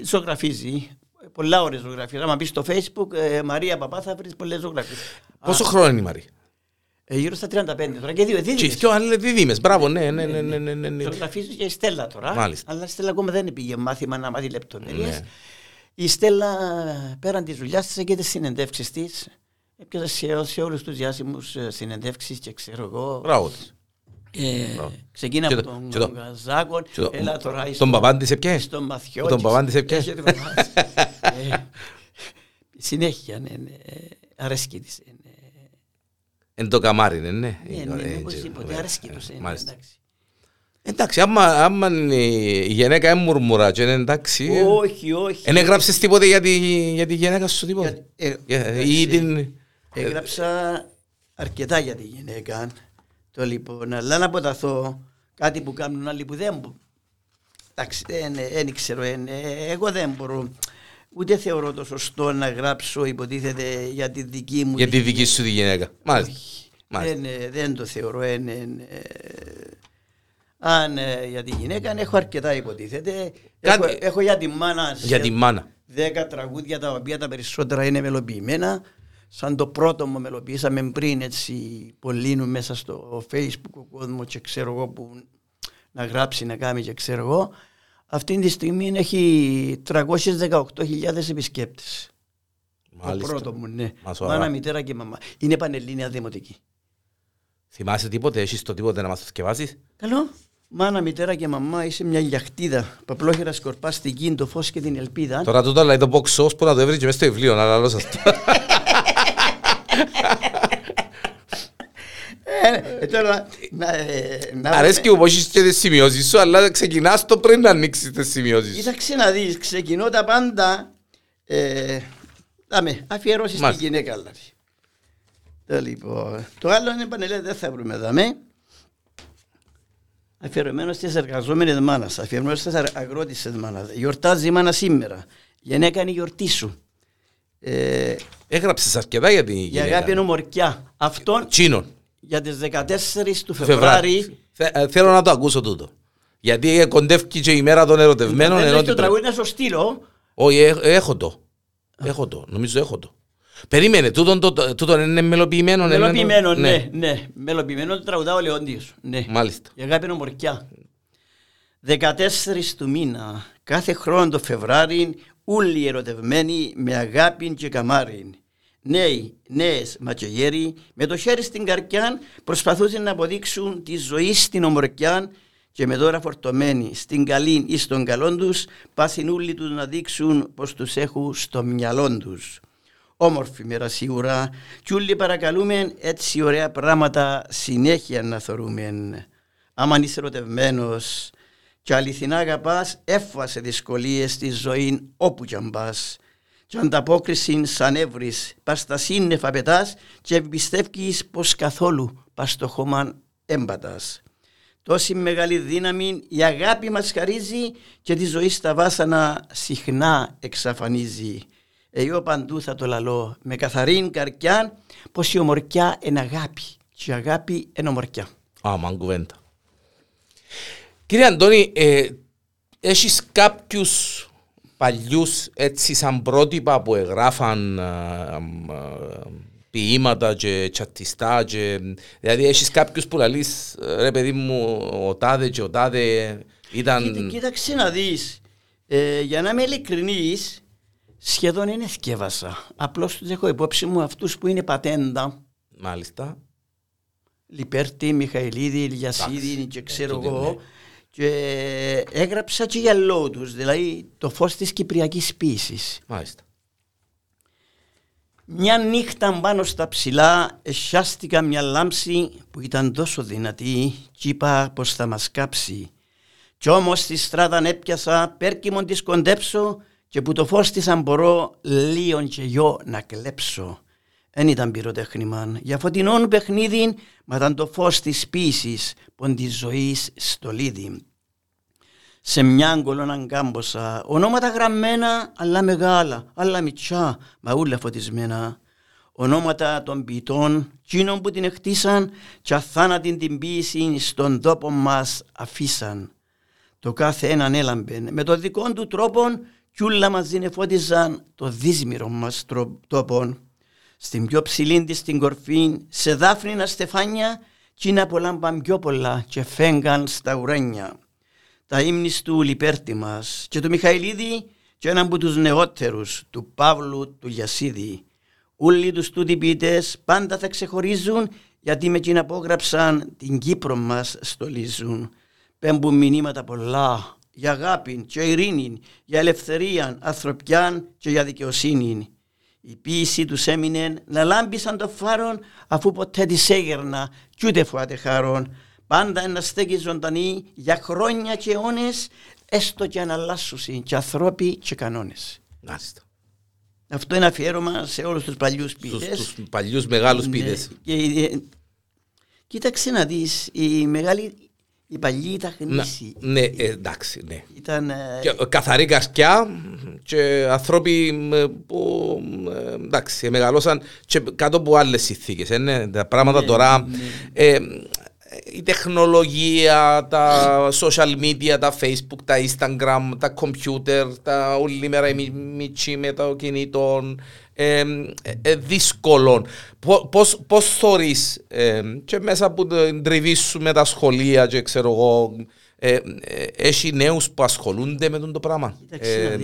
ζωγραφίζει. Πολλά ώρες ζωγραφίζει. Άμα μπεις στο facebook, ε, Μαρία Παπά θα βρεις πολλές ζωγραφίες. Πόσο χρόνο είναι η Μαρή. Ε, γύρω στα 35 τώρα και δύο Και οι δίδυμες. δυο άλλοι δίδυμες. Μπράβο, ναι, ναι, ναι, ναι, ναι, ναι, ναι. Ζωγραφίζω και η Στέλλα τώρα. Μάλιστα. Αλλά η Στέλλα ακόμα δεν πήγε μάθημα να μάθει λεπτομέρειες. Ναι. Η Στέλλα πέραν της δουλειάς της και τις συνεντεύξεις της. Έπιασε σε, σε όλους τους διάσημους ε, συνεντεύξεις και ξέρω εγώ. Μπράβο της. Ε, Μπράβο. ξεκίνα Και από το- τον και το- Καζάκον, και το- έλα τώρα τον στον- παπάν της έπιες; Στον Μαθιώτης. Τον παπάν της έπιες; Έχετε προβάσει. Ε, Συνέχεια, ναι, ναι. Αρέσκει της. ε, ναι. Εν το καμάρι, ναι, ναι. Ναι, Ε, ναι, ε, οπωσδήποτε, ε, αρέσκει τους. ε, ναι, Μάλιστα. εντάξει. Εντάξει, άμα, άμα η γυναίκα είναι μουρμουρά και είναι εντάξει, Όχι, όχι. δεν έγραψες τίποτε για τη, για τη γυναίκα σου τίποτε; Για- ε, Για- εντάξει. Ή την... Έγραψα αρκετά για τη γυναίκα. Το λοιπόν, αλλά να αποταθώ κάτι που κάνουν άλλοι που δεν μπο- Εντάξει, δεν, δεν ξέρω. εν, ε, εγώ δεν μπορώ. Ούτε θεωρώ το σωστό να γράψω υποτίθεται για τη δική μου Για τη δική σου τη γυναίκα. Μάλιστα. Όχι. Μάλιστα. Δεν, ε, δεν το θεωρώ. εν, εν, ε, αν ε, για τη γυναίκα έχω αρκετά υποτίθεται. Έχω, Κάτι- έχω για τη μάνα Για τη μάνα. δέκα τραγούδια τα οποία τα περισσότερα είναι μελοποιημένα. Σαν το πρώτο μου μελοποιήσαμε πριν έτσι πολλήνου μέσα στο facebook ο κόσμος και ξέρω εγώ που να γράψει να κάνει και ξέρω εγώ. Αυτή τη στιγμή έχει 318.000 επισκέπτες. Το Μάλιστα. πρώτο μου, ναι. Μα σοβαρά. Μάνα, μητέρα και μαμά. Είναι πανελλήνια δημοτική. Θυμάσαι τίποτε, έχεις το τίποτε να μας το σκευάσεις. Καλό. Μάνα, μητέρα και μαμά είσαι μια γιαχτίδα. Παπλόχερα σκορπάς στην γη, το φως και την ελπίδα. Τώρα τούτο λέει το box sauce που να το έβρει και μέσα στο βιβλίο, να λαλώ Αρέσκει μου πως έχεις και τις σημειώσεις σου, αλλά ξεκινάς το πριν να ανοίξεις τις σημειώσεις σου. Κοίταξε να δεις, ξεκινώ τα πάντα ε, δάμε, αφιερώσεις στη Μάλιστα. γυναίκα δηλαδή. Το, λοιπόν, το άλλο είναι πανελέ, δεν θα βρούμε δάμε. Αφιερωμένος στις εργαζόμενες μάνας, αφιερωμένος στις αγρότησες μάνας. Γιορτάζει η μάνα σήμερα. Η γυναίκα είναι η γιορτή σου. Ε, Έγραψες αρκετά για την η γυναίκα. αγάπη είναι ομορκιά. Αυτό Τσίνον. για τις 14 του Φεβράρι. Φεβράρι. Θε- ε, Θέλω να το ακούσω τούτο. Γιατί ε, κοντεύει και η μέρα των ερωτευμένων. Δεν ενώ έχει το ότι τραγούδι πρέπει- να σου στείλω. Όχι, ε, έχω το. Έχω το. Νομίζω έχω το. Περίμενε, τούτον το- το- τούτον είναι μελοποιημένο. είναι- Μελοποιημένο, ναι, ναι. Μελοποιημένο το τραγουδάω ο Λεόντιος. Ναι. Μάλιστα. Η αγάπη είναι ομορκιά. 14 του μήνα, κάθε χρόνο το Φεβράρι, όλοι οι ερωτευμένοι με αγάπη και καμάρι. Νέοι, νέες ματσογέροι, με το χέρι στην καρκιά προσπαθούσαν να αποδείξουν τη ζωή στην ομορκιά και με δώρα φορτωμένοι στην καλή ή στον καλόν τους, πάσουν όλοι τους να δείξουν πως τους έχουν στο μυαλό τους. Όμορφη μέρα σίγουρα κι όλοι παρακαλούμε έτσι ωραία πράγματα συνέχεια να θεωρούμε. Άμα είσαι ερωτευμένος και αληθινά αγαπάς, έφασε δυσκολίες στη ζωή όπου κι αν πας. Και ανταπόκριση σαν έβρις, πας στα σύννεφα πετάς και πιστεύεις πως καθόλου πας στο χώμα έμπατας. Τόση μεγάλη δύναμη η αγάπη μας χαρίζει και τη ζωή στα βάσανα συχνά εξαφανίζει. Εγώ παντού θα το λαλώ με καθαρή καρκιά πως η ομορκιά είναι αγάπη και η αγάπη είναι ομορκιά. Άμα κουβέντα. Κύριε Αντώνη, ε, έχεις κάποιους παλιούς έτσι σαν πρότυπα που εγγράφαν ε, ε, ποίηματα και τσατιστά και, δηλαδή έχεις κάποιους που λαλείς ρε παιδί μου ο τάδε και ο τάδε ήταν... κοίταξε να δεις, ε, για να είμαι ειλικρινής σχεδόν είναι θκεύασα. Απλώς τους έχω υπόψη μου αυτούς που είναι πατέντα. Μάλιστα. Λιπέρτη, Μιχαηλίδη, Ηλιασίδη και ξέρω εγώ. Και έγραψα και για λόγω τους, δηλαδή το φως της κυπριακής ποίησης. Μάλιστα. Μια νύχτα πάνω στα ψηλά εσιάστηκα μια λάμψη που ήταν τόσο δυνατή και είπα πως θα μας κάψει. Κι όμως στη στράτα έπιασα πέρκιμον της κοντέψω και που το φως της αν μπορώ λίον και γιο να κλέψω. Δεν ήταν πυροτέχνημα. Για φωτεινόν παιχνίδι, μα ήταν το φως της ποίησης, πον της ζωής στολίδι. Σε μια αγκολόνα κάμποσα, ονόματα γραμμένα, αλλά μεγάλα, αλλά μητσά, μα ούλα φωτισμένα. Ονόματα των ποιητών, κοινών που την εκτίσαν, και αθάνατη την ποίηση στον τόπο μας αφήσαν. Το κάθε έναν έλαμπε, με το δικό του τρόπο, κι ούλα μαζί νεφώτιζαν το δύσμυρο μας τόπον στην πιο ψηλή της την κορφή, σε δάφνηνα στεφάνια, κι είναι απολάμπαν πιο πολλά και φέγγαν στα ουράνια. Τα ύμνης του Λιπέρτη μας και του Μιχαηλίδη και έναν από τους νεότερους, του Παύλου του Γιασίδη. Όλοι τους τούτοι ποιητές πάντα θα ξεχωρίζουν γιατί με εκείνα απόγραψαν την Κύπρο μας στολίζουν. Πέμπουν μηνύματα πολλά για αγάπη και ειρήνη, για ελευθερία, ανθρωπιά και για δικαιοσύνη. Η ποίηση τους έμεινε να λάμπησαν το φάρον αφού ποτέ της έγερνα κι ούτε φουάτε χαρών. Πάντα να στέκει ζωντανή για χρόνια και αιώνες, έστω και αν αλλάσουν και ανθρώποι και κανόνες. Αυτό είναι αφιέρωμα σε όλους τους παλιούς ποιητέ. Στου παλιούς μεγάλους ποιητέ. Ναι, κοίταξε να δεις, η μεγάλη η παλιή ήταν γνήσιοι. Ναι, ε, εντάξει, ναι. Ήταν, ε, και, καθαρή καρκιά και άνθρωποι που εντάξει, μεγαλώσαν και κάτω από άλλες συνθήκες. Ε, ναι, τα πράγματα ναι, τώρα. Ναι. Ε, η τεχνολογία, τα social media, τα facebook, τα instagram, τα computer, τα όλη μέρα η μίτσι με το κινητό, ε, ε, δύσκολο. Πώς, πώς θωρείς ε, και μέσα από την τριβή σου με τα σχολεία και ξέρω εγώ, ε, ε, έχει νέους που ασχολούνται με τον το πράγμα. Κοίταξε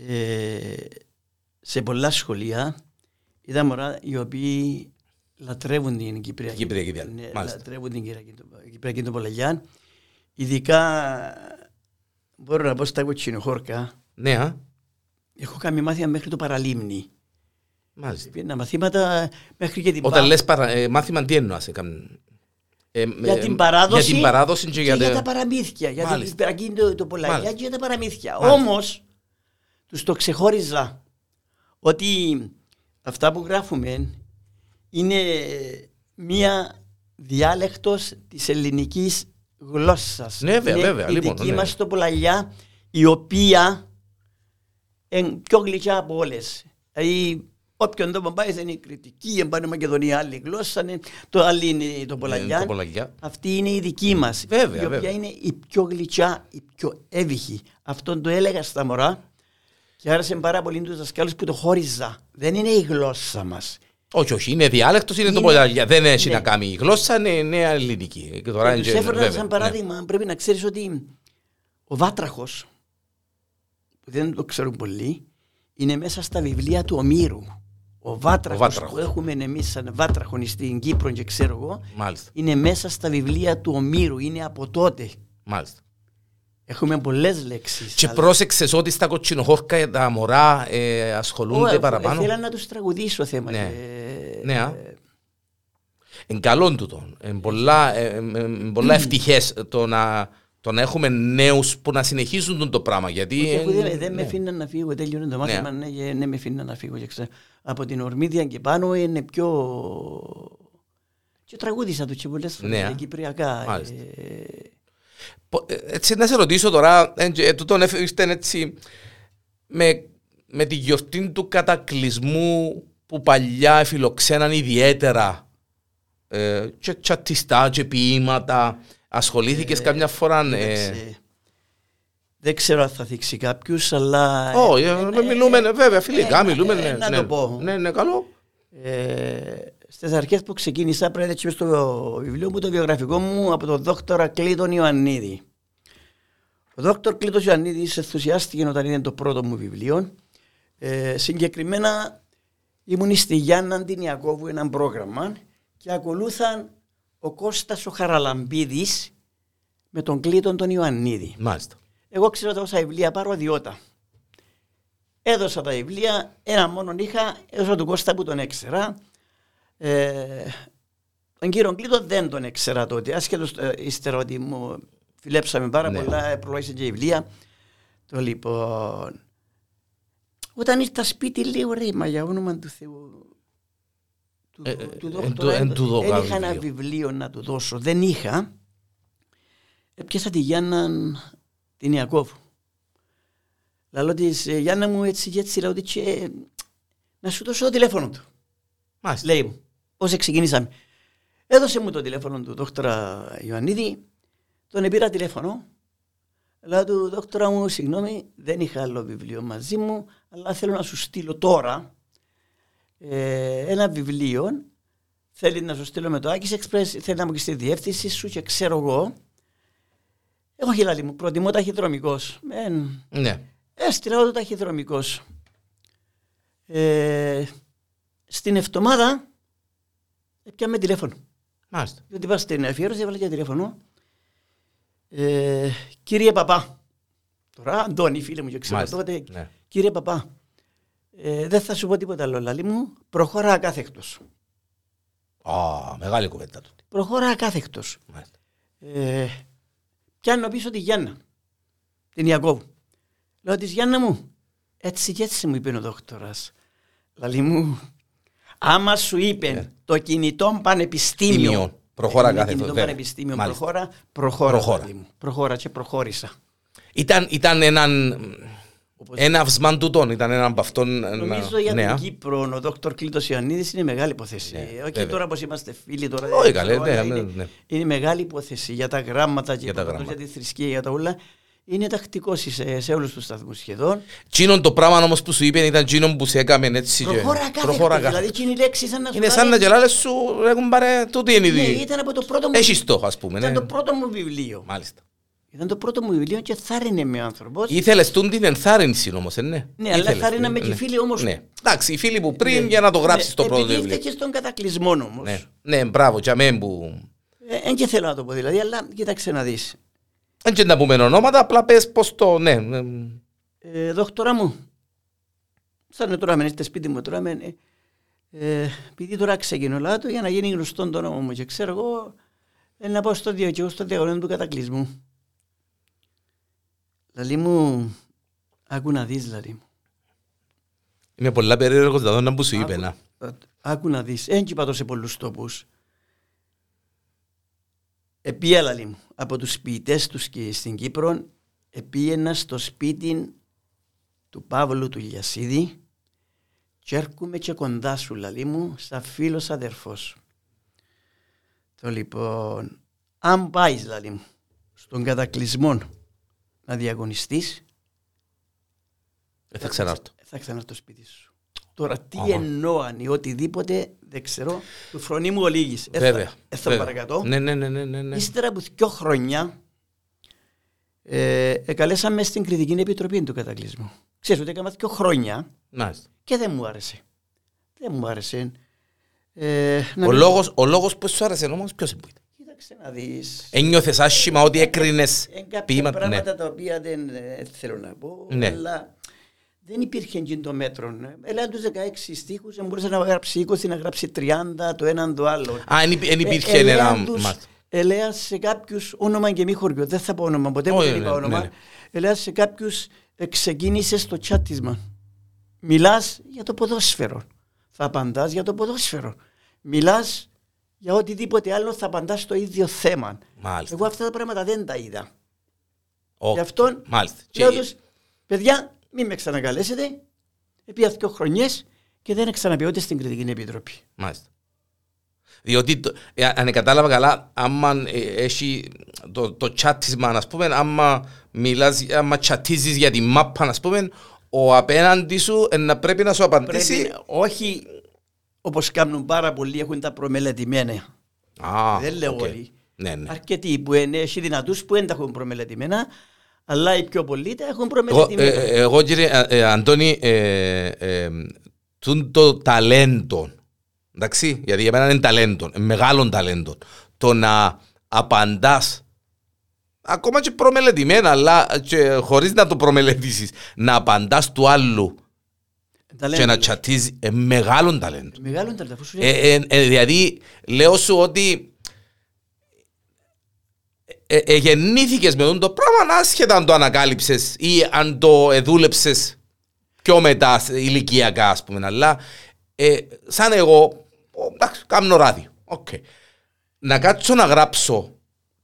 να δεις. σε πολλά σχολεία είδα μωρά οι οποίοι λατρεύουν την Κυπριακή, Κυπριακή ναι, λατρεύουν την Κυπριακή τοπολογιά. Ειδικά μπορώ να πω στα κοτσινοχώρκα. Ναι, α. Έχω κάνει μάθημα μέχρι το παραλίμνη. Μάλιστα. Πήγαινα μαθήματα μέχρι και την Όταν λες παρα... ε, μάθημα τι εννοάς. Ε, ε, για την παράδοση, για την παράδοση και, και για, για τα παραμύθια. Για την Κυπριακή το, το και για τα παραμύθια. Όμως, τους το ξεχώριζα ότι αυτά που γράφουμε είναι μία διάλεκτος της ελληνικής γλώσσας. Ναι, βέβαια, βέβαια. Η λοιπόν, δική ναι. μας τοπολαγιά η οποία είναι πιο γλυκιά από όλες. Δηλαδή όποιον τόπο πάει είναι η κριτική, εν πάνε Μακεδονία άλλη γλώσσα, το άλλο είναι το Πολαγιά. Αυτή είναι η δική μας, βέβαια, η οποία βέβαια. είναι η πιο γλυκιά, η πιο εύυχη. Αυτό το έλεγα στα μωρά και άρεσε πάρα πολύ τους δασκάλους που το χώριζα. Δεν είναι η γλώσσα μας. Όχι, όχι, είναι διάλεκτος, είναι, είναι το Πολαγιά. Δεν έχει ναι. να κάνει η γλώσσα, είναι νέα ελληνική. Και τώρα τους έφερα σαν παράδειγμα, ναι. πρέπει να ξέρεις ότι ο Βάτραχος, που δεν το ξέρουν πολλοί, είναι μέσα στα βιβλία του Ομήρου. Ο βάτραχος, που έχουμε εμείς σαν βάτραχο στην Κύπρο και ξέρω εγώ, Μάλιστα. είναι μέσα στα βιβλία του Ομήρου, είναι από τότε. Μάλιστα. Έχουμε πολλές λέξεις. Και αλλά... πρόσεξες ότι στα κοτσινοχώρκα τα μωρά ε, ασχολούνται oh, παραπάνω; Ήθελα να τους τραγουδήσω θέμα. Ναι. Ε, ναι, ε, Εν καλό τούτο. Εν πολλά, ε, ε, πολλά ευτυχές το να το να έχουμε νέους που να συνεχίζουν το πράγμα. Γιατί. Ε, δεν δε με αφήναν να φύγω, τέλειωνε το μάθημα, ναι, ναι, ναι με αφήναν να φύγω. Από την Ορμίδια και πάνω είναι πιο. Και τραγούδισα τους και πολλές φορές ναι, κυπριακά. Ε... Έτσι, να σε ρωτήσω τώρα, ε, τούτον ήρθε έτσι με, με τη γιορτή του κατακλυσμού που παλιά φιλοξέναν ιδιαίτερα ε, και τσατιστά και ποίηματα Ασχολήθηκες καμιά φορά. ε, Κοίταξε, Δεν ξέρω αν θα θίξει κάποιους, αλλά... Όχι, ε, ε, ε, μιλούμε, ε, βέβαια, φιλικά, ε, μιλούμε. ε, ναι, Να ναι. το πω. Ναι, ναι, καλό. Ε, στις αρχές που ξεκίνησα πρέπει έτσι μες στο βιβλίο μου το βιογραφικό μου από τον δόκτωρα Κλήτον Ιωαννίδη. Ο δόκτωρ Κλήτος Ιωαννίδης ενθουσιάστηκε όταν είναι το πρώτο μου βιβλίο. Ε, συγκεκριμένα ήμουν στη Γιάννα την Ιακώβου ένα πρόγραμμα και ακολούθαν ο Κώστας ο Χαραλαμπίδης με τον Κλήτον τον Ιωαννίδη. Μάλιστα. Εγώ ξέρω τόσα βιβλία πάρω διότα. Έδωσα τα βιβλία, ένα μόνο είχα, έδωσα του Κώστα που τον έξερα. Ε, τον κύριο Κλήτο δεν τον έξερα τότε, άσχετος ε, ύστερα ότι μου φιλέψαμε πάρα Ναι. πολλά, προλόγησε και βιβλία. Το λοιπόν, όταν ήρθα σπίτι λέω ρε, μα για όνομα του Θεού, του, Ε, ε, του εν δόκτωρα, του- εν του δω δεν κάνω είχα ένα βιβλίο. βιβλίο να του δώσω, δεν είχα. Έπιασα τη Γιάννα την Ιακώβου. Λαλό της, «Ε, Γιάννα μου έτσι και έτσι, λέω της, «Ε, να σου δώσω το τηλέφωνο του. Μάλιστα. Λέει μου, πώς ξεκινήσαμε. Έδωσε μου το τηλέφωνο του δόκτωρα Ιωαννίδη, τον πήρα τηλέφωνο. Λέω του δόκτωρα μου, συγγνώμη, δεν είχα άλλο βιβλίο μαζί μου, αλλά θέλω να σου στείλω τώρα ε, ένα βιβλίο. Θέλει να σου στείλω με το Άκης Express, θέλει να μου και στη διεύθυνση σου και ξέρω εγώ. Εγώ χιλάλι μου, προτιμώ ταχυδρομικός. Μεν, Ναι. Έστειλα το ταχυδρομικός. Ε, στην εβδομάδα έπιαμε τηλέφωνο. Μάλιστα. Διότι πάω στην αφιέρωση, έβαλα και τηλέφωνο. Ε, κύριε Παπά, τώρα Αντώνη φίλε μου και ξέρω Μάλιστα. τότε, Ναι. κύριε Παπά, ε, δεν θα σου πω τίποτα άλλο, λαλή μου, προχώρα ακάθεκτος. Α, μεγάλη κουβέντα τούτη. Προχώρα ακάθεκτος. Μάλιστα. Ε, πιάνω πίσω τη Γιάννα, την Ιακώβου. Λέω της Γιάννα μου, έτσι και έτσι μου είπε ο δόκτορας. Λαλή μου, άμα σου είπε το κινητό πανεπιστήμιο. Τίμιο. Προχώρα Ε, είναι κάθε κινητό βέβαια. πανεπιστήμιο. Μάλιστα. Προχώρα, προχώρα. Προχώρα. λαλή μου. Προχώρα και προχώρησα. Ήταν, ήταν έναν Όπως- έναυσμα τούτων, ήταν έναν από αυτόν. Νομίζω για νέα. την Κύπρο ο δόκτωρ Κλήτος Ιωαννίδης είναι μεγάλη υπόθεση. Ναι, Όχι βέβαια. τώρα πως είμαστε φίλοι τώρα. Όχι, δεν καλέ, ξέρω, ναι, αλλά ναι, είναι, ναι. είναι μεγάλη υπόθεση για τα γράμματα και Για τα για, γράμματα. για τη θρησκεία για τα όλα. Είναι τακτικός σε, σε όλους τους σταθμούς σχεδόν. Τσίνον το πράγμα όμως που σου είπε ήταν τσίνον που σε έκαμε έτσι. και- Προχώρα κάθε προχώρα δηλαδή κάθε. εκείνη η λέξη σαν να σου Είναι σαν πάρει- να γελάλες σου, έχουν πάρε, τούτη είναι η Ναι, δι- ήταν από το πρώτο μου, Έχεις το, ας πούμε. ήταν ναι. το πρώτο μου βιβλίο. Μάλιστα. Ήταν το πρώτο μου βιβλίο και θάρρυνε με ο άνθρωπος. Ήθελες τούν την ενθάρρυνση όμως, ε, ναι. Ναι, αλλά Ήθελες, θάρρυναμε ναι, και οι ναι. φίλοι όμως. Ναι. Εντάξει, οι φίλοι που πριν Ναι. για να το γράψεις Ναι, το πρώτο επειδή βιβλίο. ήρθες και στον κατακλυσμό όμως. Ναι, ναι, μπράβο, για μένα που... Δεν και θέλω να το πω δηλαδή, αλλά κοίταξε να δεις. Δεν και να πούμε ονόματα, απλά πες πως το... Ναι, ναι. Ε, δόκτωρα μου, σαν τώρα με είστε σπίτι μου τώρα, με, ε, επειδή τώρα ξεκινώ λάτο για να γίνει γνωστό το όνομα μου και ξέρω εγώ ε, να πάω στο διο, και εγώ στο διαγωνισμό του κατακλυσμού. Λαλή μου, άκου να δεις λαλή μου. Είμαι πολλά περίεργος να δω να που σου είπε, Άκου- να. Α- Άκου να δεις, δεν είπα το σε πολλούς τόπους. Επίαλα μου, από τους ποιητές τους και στην Κύπρο, επίαινα στο σπίτι του Παύλου του Λιασίδη και έρχομαι και κοντά σου λαλή μου, σαν φίλος αδερφός. Το λοιπόν, αν πάεις λαλή μου, στον κατακλυσμό να διαγωνιστείς, Δεν θα ξανάρθω. θα ξανάρθω στο σπίτι σου. Τώρα τι Αχα. εννοώ ή οτιδήποτε δεν ξέρω, του φρονεί μου ολίγης. Βέβαια. Έθα βέβαια. παρακατώ. Ναι, ναι, ναι, ναι, ναι, ναι. Ύστερα από δύο χρόνια ε, εκαλέσαμε στην κριτική επιτροπή του κατακλυσμού. Ξέρεις ότι έκανα δύο χρόνια Μάλιστα. και δεν μου άρεσε. Δεν μου άρεσε. Ε, να Ο μην- λόγος, ο λόγος που σου άρεσε όμως ποιος είναι που ήταν; Κοίταξε να δεις. Ένιωθες άσχημα ότι έκρινες Ε, κάποια ποίηματα. Ναι. πράγματα τα οποία δεν ε, θέλω να πω, Ναι. αλλά δεν υπήρχε εκείνο το μέτρο. Έλεγα τους 16 στίχους, δεν μπορούσε να γράψει 20, να γράψει 30, το έναν το άλλο. Α, δεν υπή- δεν Ε, υπήρχε ελέαν ένα... τους- μάλιστα. Ελέα σε κάποιους όνομα και μη χωριό. Δεν θα πω όνομα, ποτέ μου Όχι, δεν είπα ναι, όνομα. ναι, ναι. Ελέα σε κάποιους ε, ξεκίνησε στο τσάτισμα. Μιλάς για το ποδόσφαιρο. Θα απαντάς για το ποδόσφαιρο. Μιλάς για οτιδήποτε άλλο θα απαντάς στο ίδιο θέμα. Μάλιστα. Εγώ αυτά τα πράγματα δεν τα είδα. Οκ. Γι' αυτό Μάλιστα. Και- λέω τους, παιδιά, μην με ξανακαλέσετε. Επί δύο χρονιές και δεν ξαναπεί ούτε στην Κριτική Επιτροπή. Μάλιστα. Διότι, το- ε, αν κατάλαβα καλά, άμα ε, έχει το, το τσάτισμα, ας πούμε, άμα μιλάς, άμα τσατίζεις για τη μάπα, ας πούμε, ο απέναντι σου ε, να πρέπει να σου απαντήσει. Πρέπει, όχι όπως κάνουν πάρα πολλοί, έχουν τα προμελετημένα. Α, Δεν λέω οκ. όλοι. Ναι, ναι. Αρκετοί που είναι, έχει δυνατούς που δεν τα έχουν προμελετημένα, αλλά οι πιο πολλοί τα έχουν Εγώ, προμελετημένα. ε, ε, εγώ κύριε ε, ε, Αντώνη, ε, ε, τούν το ταλέντο, εντάξει, γιατί για μένα είναι ταλέντο, είναι μεγάλο ταλέντο, το να απαντάς ακόμα και προμελετημένα, αλλά και χωρίς να το προμελετήσεις, να απαντάς του άλλου Τα λένε. και να τσατίζεις, ε, μεγάλο ταλέντο. Μεγάλο είναι αφού σου Ε, ε, ε, δηλαδή, λέω σου ότι ε, ε, γεννήθηκες με τον το πράγμα άσχετα αν το ανακάλυψες ή αν το εδούλεψες πιο μετά σε- ηλικιακά ας πούμε αλλά ε, σαν εγώ ο, εντάξει κάνω ράδιο οκ. να κάτσω να γράψω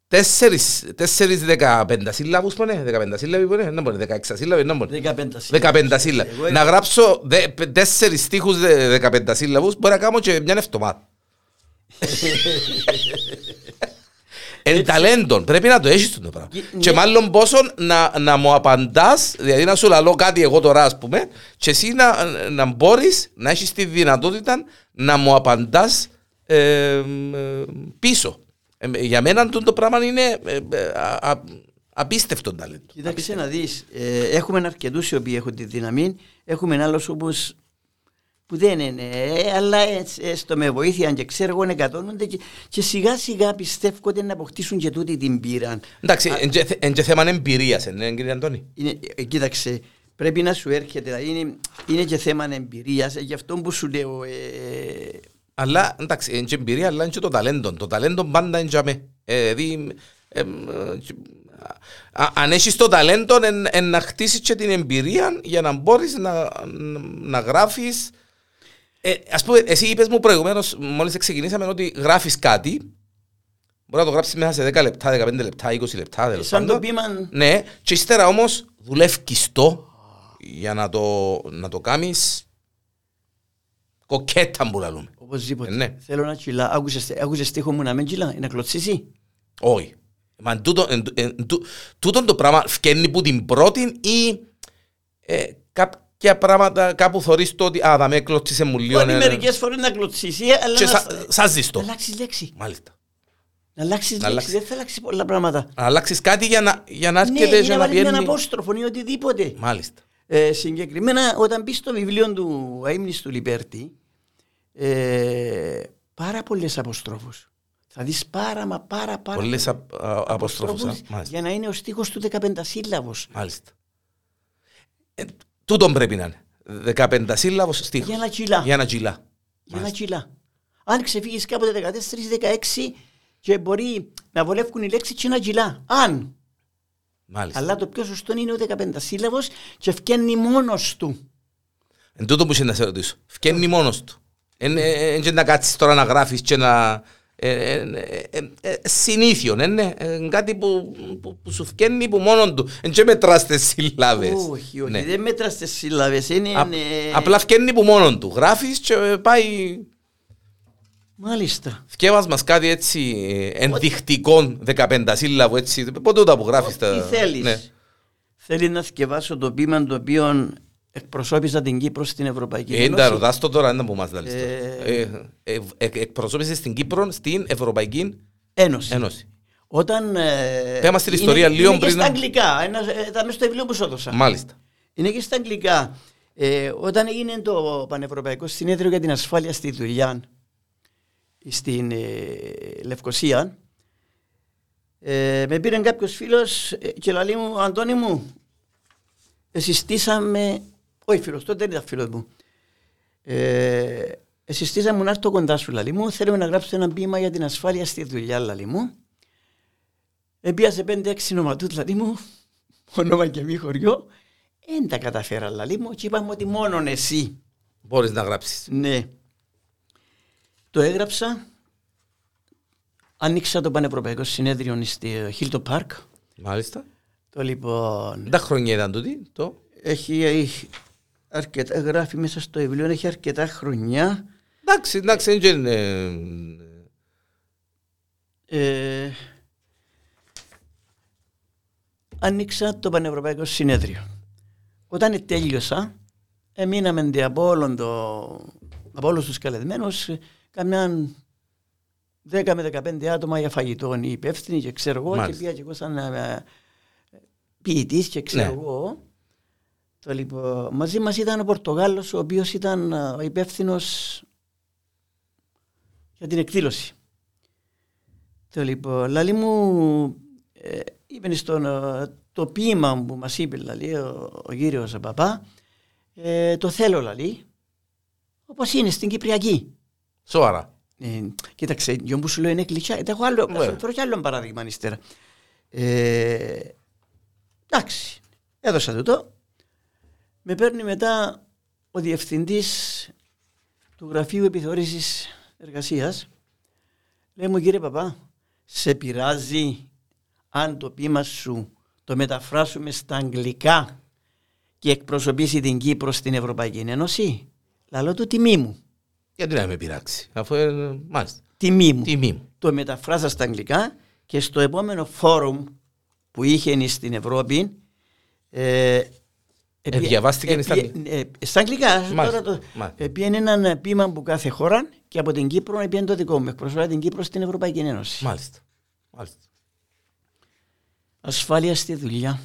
τέσσερις, τέσσερις δεκαπέντα σύλλαβους που είναι δεκαπέντα σύλλαβοι που είναι δεν μπορεί δεκαέξα σύλλαβοι δεν μπορεί 15 Δεκαπέντα σύλλαβοι. Εγώ Να γράψω δε- πε- τέσσερις στίχους δε- δεκαπέντα σύλλαβους μπορεί να κάνω και μια εβδομάδα. Εν ταλέντον, πρέπει να το έχεις το πράγμα. Και- Και ναι. μάλλον πόσο να, να μου απαντάς, δηλαδή να σου λαλώ κάτι εγώ τώρα ας πούμε, και εσύ να, να μπορείς να έχεις τη δυνατότητα να μου απαντάς ε, ε, πίσω. Ε, για μένα το πράγμα είναι ε, ε, α- α- απίστευτο ταλέντο. Κοίταξε να δεις, ε, έχουμε αρκετούς οι οποίοι έχουν τη δύναμη, έχουμε άλλους όπως που δεν είναι, ε, αλλά έτσι, έστω με βοήθεια και ξέρω εγώ εκατόνονται και, και σιγά σιγά πιστεύω ότι να αποκτήσουν και τούτη την πείρα. Εντάξει, είναι και θέμα εμπειρίας, ναι, κύριε Αντώνη. Είναι, ε, κοίταξε, πρέπει να σου έρχεται, δηλαδή είναι, είναι και θέμα εμπειρίας, ε, γι' αυτό που σου λέω, ε, Αλλά εντάξει, είναι και εμπειρία, αλλά είναι και το ταλέντο. Το ταλέντο πάντα είναι για με. Ε, Δηλαδή, ε, ε, α- αν έχεις το ταλέντο, εν- εν να χτίσεις και την εμπειρία για να μπορείς να, να, να γράφεις. Ε, ας πούμε, εσύ είπες μου προηγουμένως, μόλις ξεκινήσαμε, ότι γράφεις κάτι, μπορεί να το γράψεις μέσα σε 10 λεπτά, 15 λεπτά, 20 λεπτά, τέλος σαν το πάντων. πείμα Ναι, και ύστερα όμως δουλεύεις το για να το, να το κάνεις κοκέτα που λαλούμε. οπωσδήποτε. Ε, ναι. Θέλω να κυλά, άκουσες, άκουσες στίχο μου να μην κυλά, να κλωτσίσει; Όχι. Μα τούτο, εν, εν, τού- τούτον το πράγμα φκένει που την πρώτη ή ε, κάποια πράγματα κάπου θωρείς το ότι α, θα με έκλωτσισε μου λίγο. Μπορεί ναι, ναι. μερικές φορές να κλωτσίσει, αλλά Και να, σα- σάζεις να το. αλλάξεις λέξη. Μάλιστα. Να αλλάξεις Να λέξη, αλλάξεις. δεν θα αλλάξεις πολλά πράγματα. Να αλλάξεις κάτι για να, για να Ναι, έρχεται ή και να να βάλεις μια πιένει. απόστροφο ή οτιδήποτε. Μάλιστα. Ε, συγκεκριμένα, όταν μπεις στο βιβλίο του Αίμνης του Λιπέρτη, ε, πάρα πολλές αποστρόφους. Θα δεις πάρα μα πάρα πάρα Πολλές πολλές απ- α- αποστρόφους. α. αποστρόφους Μάλιστα. για να είναι ο στίχος του 15 σύλλαβος. Μάλιστα. Ε, τούτον πρέπει να είναι. 15 σύλλαβος στίχος. Για να κυλά. Για να κυλά. Για να κυλά. Αν ξεφύγεις κάποτε 14-16 και μπορεί να βολεύουν οι λέξεις και να κυλά. Αν. Μάλιστα. Αλλά το πιο σωστό είναι ο 15 σύλλαβος και ευκαινεί μόνος του. Εν τούτο που είσαι να σε ρωτήσω. Φκένει μόνος του. Εν εν- και να κάτσεις τώρα να γράφεις και να... ε, ε, ε, ε, ε, Συνήθιο, ναι, ναι. Ε, Κάτι που, που, που σου φκένει που μόνον του. Εν και μετράς τις συλλάβες. Όχι, όχι, Ναι. δεν μέτρας τις σύλλαβες. Είναι, Α- ε, Απλά φκένει που μόνον του. Γράφεις και ε, πάει... Μάλιστα. Φκέβας μας κάτι έτσι ε, ενδεικτικό 15 σύλλαβο έτσι. Πότε τα που γράφεις τα... Τι θέλεις. Ναι. Θέλεις να θυκευάσω το πείμα το οποίο εκπροσώπησα την Κύπρο στην Ευρωπαϊκή Ε, Ένωση. τα ρωτάς το τώρα, είναι που μας λαλείς τώρα. Ε, Ε, ε, ε, Εκπροσώπησες στην Κύπρο στην Ευρωπαϊκή Ένωση. Ένωση. Όταν, ε, Πες μας την είναι- ιστορία λίγο είναι και πριν στα να- αγγλικά. Ένα, ε, τα μέσα στο βιβλίο που σου έδωσα. Μάλιστα. Είναι και στα αγγλικά. Ε, όταν έγινε το Πανευρωπαϊκό Συνέδριο για την Ασφάλεια στη δουλειά στην ε, Λευκοσία, ε, με πήρε κάποιος φίλος ε, και λέει μου, Αντώνη μου, συστήσαμε, όχι φίλος, τότε δεν ήταν φίλος μου, ε, συστήσαμε να έρθω κοντά σου, λαλή μου, θέλουμε να γράψω ένα ποίημα για την ασφάλεια στη δουλειά, λαλή μου. Επίασε 5-6 νοματούτ, λαλή μου, όνομα και μη χωριό, δεν τα καταφέρα, λαλή μου, και είπαμε ότι μόνον εσύ. Μπορείς να γράψεις. Ναι. Το έγραψα, ανοίξα το Πανευρωπαϊκό Συνέδριο στη Χίλτο Πάρκ. Μάλιστα. Το λοιπόν, Τα χρόνια ήταν τούτη, το. έχει, έχει αρκετά, γράφει μέσα στο βιβλίο, έχει αρκετά χρονιά. Εντάξει, εντάξει, δεν είναι... ε, άνοιξα το Πανευρωπαϊκό Συνέδριο. Όταν τέλειωσα, εμείναμε από, όλον το, από όλους τους καλεσμένους καμιά 10 με 15 άτομα για φαγητό οι υπεύθυνοι και ξέρω εγώ και πήγα και εγώ σαν ε, ποιητής και ξέρω ναι. εγώ. Το, λοιπόν, μαζί μας ήταν ο Πορτογάλος ο οποίος ήταν ε, ο υπεύθυνος για την εκδήλωση. Το λοιπόν, λαλή μου ε, είπε στον, ε, το ποίημα που μας είπε λαλή, ο, ο κύριος Παπά ε, το θέλω λαλή όπως είναι στην Κυπριακή. Σοβαρά. Ε, κοίταξε, για που σου λέω είναι κλεισιά. Έχω άλλο, yeah. Ναι. άλλο παράδειγμα ύστερα. Ε, εντάξει, έδωσα το το. Με παίρνει μετά ο διευθυντής του Γραφείου Επιθεώρησης Εργασίας. Λέει μου κύριε Παπά, σε πειράζει αν το πείμα σου το μεταφράσουμε στα αγγλικά και εκπροσωπήσει την Κύπρο στην Ευρωπαϊκή Ένωση; Λαλό του τιμή μου. Γιατί να με πειράξει, αφού ε, μάλιστα. Τιμή μου. Τιμή μου. Το μεταφράζα στα αγγλικά και στο επόμενο φόρουμ που είχε στην Ευρώπη ε, ε, διαβάστηκε ε, στα αγγλικά. Ε, στα αγγλικά. Μάλιστα. Τώρα το, πήγαινε έναν πείμα από κάθε χώρα και από την Κύπρο πήγαινε το δικό μου. Εκπροσωπεί την Κύπρο στην Ευρωπαϊκή Ένωση. Μάλιστα. Μάλιστα. Ασφάλεια στη δουλειά.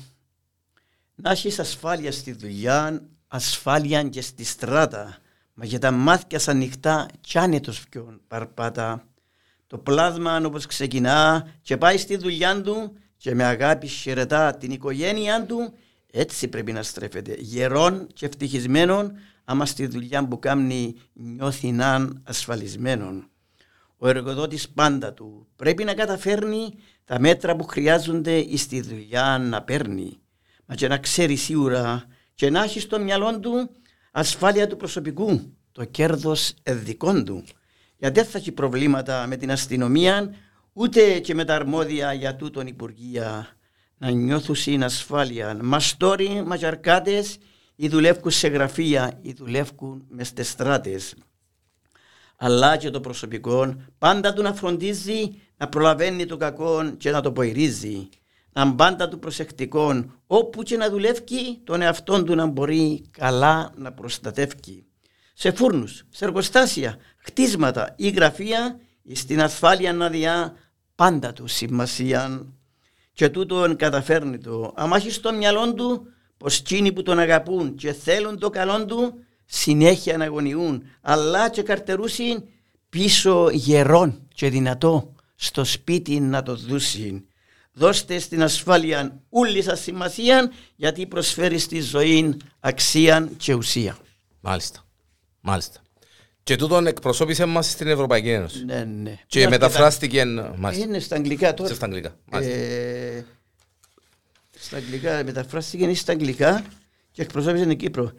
Να έχεις ασφάλεια στη δουλειά, ασφάλεια και στη στράτα. Μα για τα μάτια σαν ανοιχτά κι άνετος πιο παρπάτα. Το πλάσμα όπως ξεκινά και πάει στη δουλειά του και με αγάπη χαιρετά την οικογένειά του έτσι πρέπει να στρέφεται. Γερών και ευτυχισμένων άμα στη δουλειά που κάνει νιώθει να ασφαλισμένον. Ο εργοδότης πάντα του πρέπει να καταφέρνει τα μέτρα που χρειάζονται στη δουλειά να παίρνει. Μα και να ξέρει σίγουρα και να έχεις στο μυαλό του ασφάλεια του προσωπικού, το κέρδος εδικών του. Γιατί δεν θα έχει προβλήματα με την αστυνομία, ούτε και με τα αρμόδια για τούτον Υπουργεία να νιώθουν ασφάλεια. Μαστόροι, ματζαρκάτες, ή δουλεύουν σε γραφεία, ή δουλεύουν μες στι στράτες. Αλλά και το προσωπικό πάντα του να φροντίζει να προλαβαίνει το κακό και να το ποηρίζει να πάντα του προσεκτικών όπου και να δουλεύει τον εαυτό του να μπορεί καλά να προστατεύει. Σε φούρνους, σε εργοστάσια, χτίσματα ή γραφεία στην ασφάλεια να διά πάντα του σημασία και τούτον καταφέρνει το. Αν έχει στο μυαλό του πως εκείνοι που τον αγαπούν και θέλουν το καλό του συνέχεια να αγωνιούν αλλά και καρτερούσιν πίσω γερόν και δυνατό στο σπίτι να το δούσιν δώστε στην ασφάλεια όλη σας σημασία γιατί προσφέρει στη ζωή αξία και ουσία. Μάλιστα. Μάλιστα. Και τούτον εκπροσώπησε μας στην Ευρωπαϊκή Ένωση. Ναι, ναι. Και μεταφράστηκε... Μάλιστα. Είναι στα αγγλικά τώρα. Στα αγγλικά. Ε, στα αγγλικά, μεταφράστηκε στα αγγλικά και εκπροσώπησε την Κύπρο.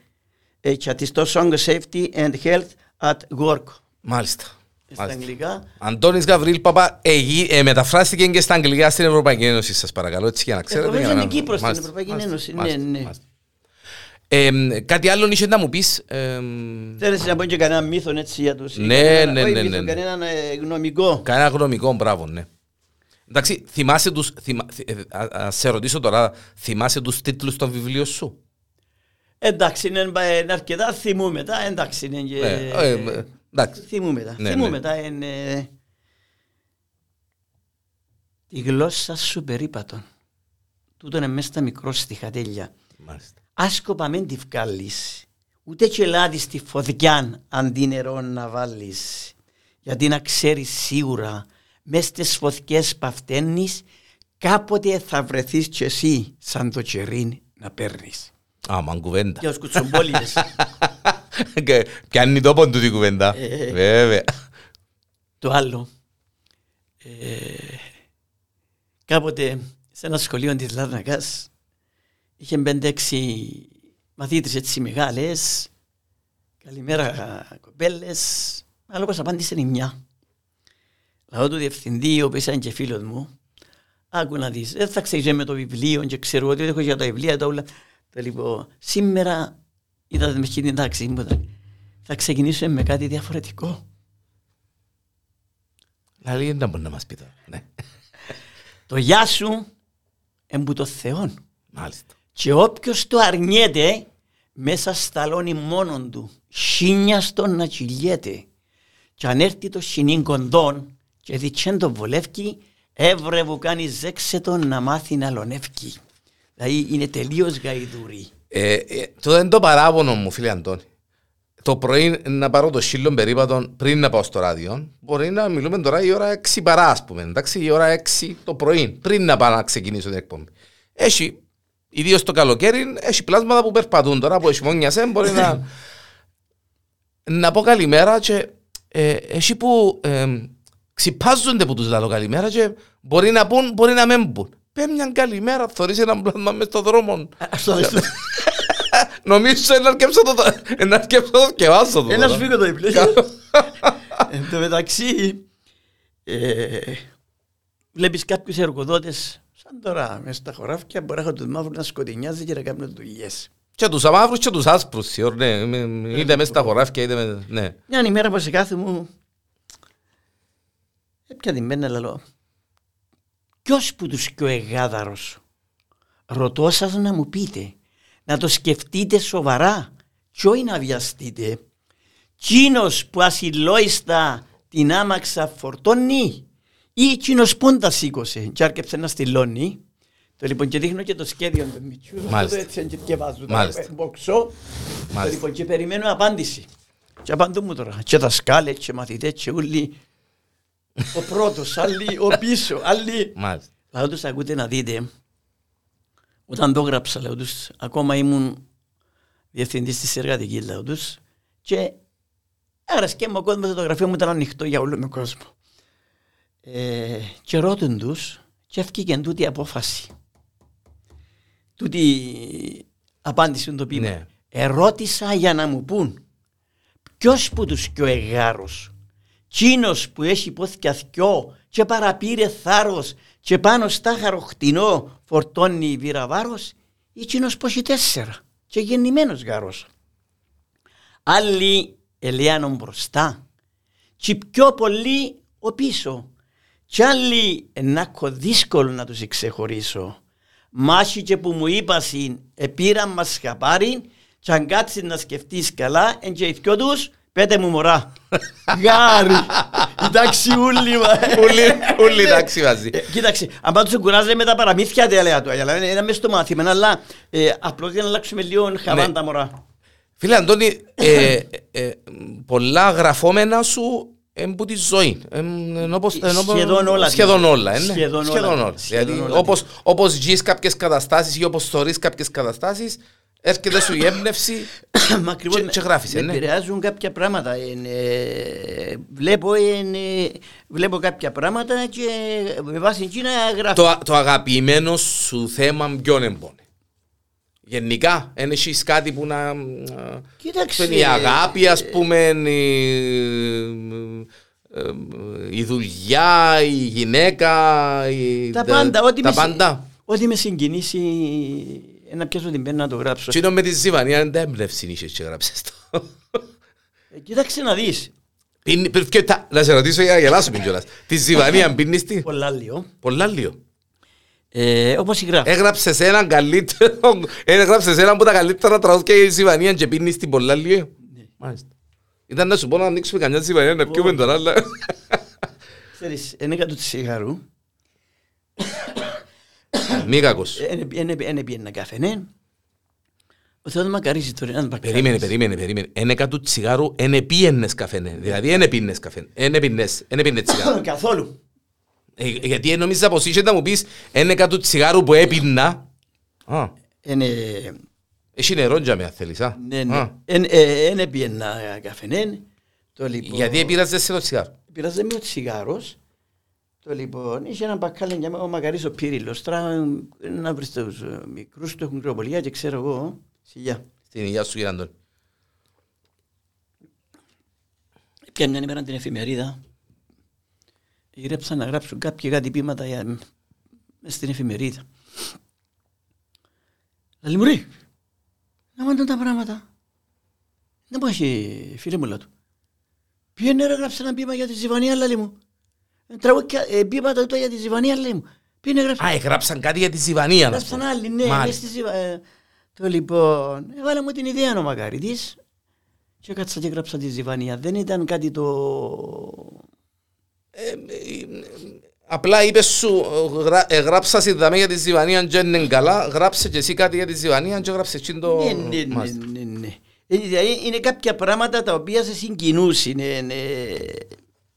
Ε, το Song Safety and Health at Work. Μάλιστα στα αγγλικά. Αντώνης Γαβρίλ Παπα ε, μεταφράστηκε και στα αγγλικά στην Ευρωπαϊκή Ένωση, σας παρακαλώ, έτσι για να ξέρετε. Εγώ είναι Κύπρο στην Ευρωπαϊκή Ένωση, ναι, ναι. Ε, κάτι άλλο είσαι να μου πεις; Ε, Θέλεις να πω και κανένα μύθο έτσι για τους Ναι, ναι, ναι, ναι. Κανένα γνωμικό Κανένα γνωμικό, μπράβο, ναι Εντάξει, θυμάσαι τους, θυμα, ας σε ρωτήσω τώρα, θυμάσαι τους τίτλους των βιβλίων σου; Εντάξει, είναι, είναι αρκετά θυμούμε τα, εντάξει είναι και... Ναι, Εντάξει. Θυμούμε τα. Ναι, Θυμούμε ναι. τα. Είναι... Η γλώσσα σου περίπατον. Τούτο είναι μέσα στα μικρό στιχατέλια. Άσκοπα μην τη βγάλεις. Ούτε και λάδι στη φωτιά αντί νερό να βάλεις. Γιατί να ξέρεις σίγουρα μέσα στις φωτιές παυταίνεις κάποτε θα βρεθείς κι εσύ σαν το τσερίν να παίρνεις. Άμα κουβέντα. Και ως κουτσομπόλιδες. Πιάνει τόπο του την κουβέντα. Ε, ε, ε. Βέβαια. Το άλλο. κάποτε σε ένα σχολείο της Λάρνακας είχε πέντε-έξι μαθήτρες έτσι μεγάλες. Καλημέρα κοπέλες. Αλλά όπως απάντησε η μια. Λαό του διευθυντή, ο οποίος ήταν και φίλος μου, άκου να δεις, δεν θα ξέρεις με το βιβλίο και ξέρω ότι έχω για τα βιβλία τα όλα. Λοιπόν, σήμερα είδατε με την τάξη μου, θα ξεκινήσουμε με κάτι διαφορετικό. Δηλαδή δεν μπορεί να μας πει τώρα. Ναι. Το γεια σου εμπού το Θεόν. Μάλιστα. Και όποιος το αρνιέται μέσα σταλώνει μόνον του. Σύνιαστον να κυλιέται. Και αν έρθει το σινήν κοντόν και διτσέν το βολεύκει, έβρε που κάνει ζέξε τον να μάθει να λονεύκει. Δηλαδή είναι τελείως γαϊδουρή. Ε, ε, το είναι το παράπονο μου, φίλε Αντώνη. Το πρωί να πάρω το σύλλον περίπατο πριν να πάω στο ράδιο. Μπορεί να μιλούμε τώρα η ώρα 6 παρά, ας πούμε. Εντάξει, η ώρα 6 το πρωί, πριν να πάω να ξεκινήσω την εκπομπή. Έχει, ιδίως το καλοκαίρι, έχει πλάσματα που περπατούν τώρα που έχει μόνιασε. Μπορεί να. να πω καλημέρα και ε, έχει που ε, ξυπάζονται που τους λέω καλημέρα και μπορεί να πούν, μπορεί να μην πούν. Πες μια καλημέρα, θωρείς ένα πλάσμα μες στον δρόμο. Αυτό δεν Νομίζω να αρκέψω το να αρκέψω το και βάσω το. Ένα σφίγγω το διπλέ. Εν τω μεταξύ, ε, βλέπεις κάποιους εργοδότες, σαν τώρα, μέσα στα χωράφια, μπορεί να έχουν τους μαύρους να σκοτεινιάζει και να κάνουν δουλειές. Και τους αμαύρους και τους άσπρους, σιωρ, ναι. Είτε μέσα στα χωράφια, είτε με... Ναι. Μια ημέρα που σε κάθε μου, έπια την πένα λαλό. Ποιος που τους πιο εγάδαρος, ρωτώ σας να μου πείτε, να το σκεφτείτε σοβαρά και όχι να βιαστείτε. Κίνος που ασυλλόιστα την άμαξα φορτώνει ή κίνος πόντα σήκωσε και άρκεψε να στυλώνει. Το λοιπόν και δείχνω και το σχέδιο του Μιτσού. Μάλιστα. Το έτσι και βάζω. Μάλιστα. Μποξώ. Το Μάλιστα. λοιπόν και περιμένω απάντηση. Και απαντούν μου τώρα. Και τα σκάλε και μαθητές και όλοι. Ο πρώτος, άλλοι ο πίσω, άλλοι. Μάλιστα. Λέω τους ακούτε να δείτε, όταν το έγραψα λέω τους, ακόμα ήμουν διευθυντής της εργατικής λέω τους και άρεσκε μου ο κόσμος το γραφείο μου ήταν ανοιχτό για όλο τον κόσμο. Ε, και ρώτουν τους και έφυγε τούτη η απόφαση. Τούτη η απάντηση το πείμα. Ναι. Ερώτησα για να μου πούν ποιος που τους πιο εγάρος Κίνος που έχει πόθηκια θκιό και παραπήρε θάρρος και πάνω στα χαροχτινό φορτώνει βυραβάρος ή κίνος που έχει τέσσερα και γεννημένος γάρος. Άλλοι ελιάνον μπροστά και πιο πολλοί ο πίσω κι άλλοι ενάκο δύσκολο να τους ξεχωρίσω. Μάχη και που μου είπασιν επήραν μας χαπάριν και αν κάτσεις να σκεφτείς καλά εν και οι δυο τους πέτε μου μωρά. Γάρι. Εντάξει ούλοι μα. Ούλοι- Ούλοι εντάξει μαζί. Ε, Κοίταξε, αν πάντως κουράζε με τα παραμύθια τέλεια του, αλλά είναι είναι μες στο μάθημα, αλλά ε, απλώς για να αλλάξουμε λίγο χαβάντα μωρά. Φίλε Αντώνη, ε, ε, πολλά γραφόμενα σου είναι που τη ζωή. Εν- εν όπως- εν όπως- Σχεδόν όλα. Σχεδόν όλα. ε, ναι. Σχεδόν όλα. Σχεδόν όλα. Σχεδόν Δηλαδή, όλα. όπως, όπως ζεις κάποιες καταστάσεις ή όπως θωρείς κάποιες καταστάσεις, έρχεται σου η έμπνευση Μα ακριβώς και, με- και γράφεις, ε, με ναι. επηρεάζουν κάποια πράγματα. Είναι, ε, βλέπω, είναι, βλέπω κάποια πράγματα και με βάση εκείνα γράφω. Το, το αγαπημένο σου θέμα ποιον εμπόνε; Γενικά, δεν έχεις κάτι που να... ε, Κοίταξε. η αγάπη, ας πούμε, η, ε, η δουλειά, η γυναίκα, η, Τα πάντα, ό,τι τα με, συ- πάντα. ό,τι με συγκινήσει, να πιάσω την πένα να το γράψω. Τι είναι με τη Ζιβανία, δεν τα έμπνευση είχες και γράψες το. Ε, Κοίταξε να δεις. Πίνει- παι- και τα- Να σε ρωτήσω για να γελάσουμε κιόλας. Τη Ζιβανία πίνεις τι. Πολλά λίγο. Πολλά λίγο. Ε, όπως η γράφη. Έγραψες έναν καλύτερο, έγραψες έναν από τα καλύτερα τραγούδια για τη Ζιβανία και πίνεις την πολλά λίγο. Μάλιστα. Ήταν να σου πω να ανοίξουμε καμιά Ζιβανία να πιούμε τώρα, αλλά... Ξέρεις, είναι κάτω του τσιγάρου. Μη κακός. Είναι πιένα καφέ, ναι. Ο Θεός μακαρίζει τώρα έναν μπακάρι. Περίμενε, περίμενε, περίμενε. Ένα κάτω τσιγάρου, είναι πίενες καφέ, ναι. Δηλαδή, είναι πίνες καφέ. Είναι πίνες, είναι πίνες τσιγάρου. Καθόλου. Ε, Γιατί νόμιζα πως είχε να μου πεις ένα κάτω τσιγάρου που έπιννα. Α, Είναι, έχει νερό για με αν θέλεις, α. ναι, Α, ναι. Είναι- ε, Είναι πιένα καφέ, ναι. Το λοιπόν... Γιατί επήραζες σε το τσιγάρο. Πειράζε με ο τσιγάρος. Το λοιπόν, είχε ένα μπακάλι για μένα, ο Μακαρής ο Πύριλος. Τώρα ε, να βρεις τους ε, μικρούς του έχουν κρεοπολία και ξέρω εγώ. Σιγιά. Στην υγεία σου, κύριε Αντώνη. Πια μια ημέρα την εφημερίδα. Γυρέψαν να γράψουν κάποια κάτι πείματα για... μες στην εφημερίδα. Λέει μου ρε, να μάθουν τα πράγματα. Δεν μου έχει φίλε μου λάτου. Πήγαινε ρε γράψε ένα πείμα για τη Ζιβανία, λέει μου. Τραγούδια, ε, ποίηματα του για τη Ζιβανία λέει μου. Ποιοι είναι γράψαν. Α, έγραψαν κάτι για τη Ζιβανία. να Γράψαν πούμε. άλλοι, ναι, Μάλιστα. μες στη Ζιβα- ε, Το λοιπόν, έβαλε μου την ιδέα ο Μακαρίτης και κάτσα και γράψα τη Ζιβανία. Δεν ήταν κάτι το... Ε, ε, Απλά είπες σου, γρα, ε, γράψα στη δαμέ για τη Ζιβανία και είναι καλά, γράψε και εσύ κάτι για τη Ζιβανία και γράψες εκεί το... Ναι, ναι, ναι, Μάλιστα. ναι, ναι. Ε, δηλαδή, Είναι κάποια πράγματα τα οποία σε συγκινούσουν. ε, ναι.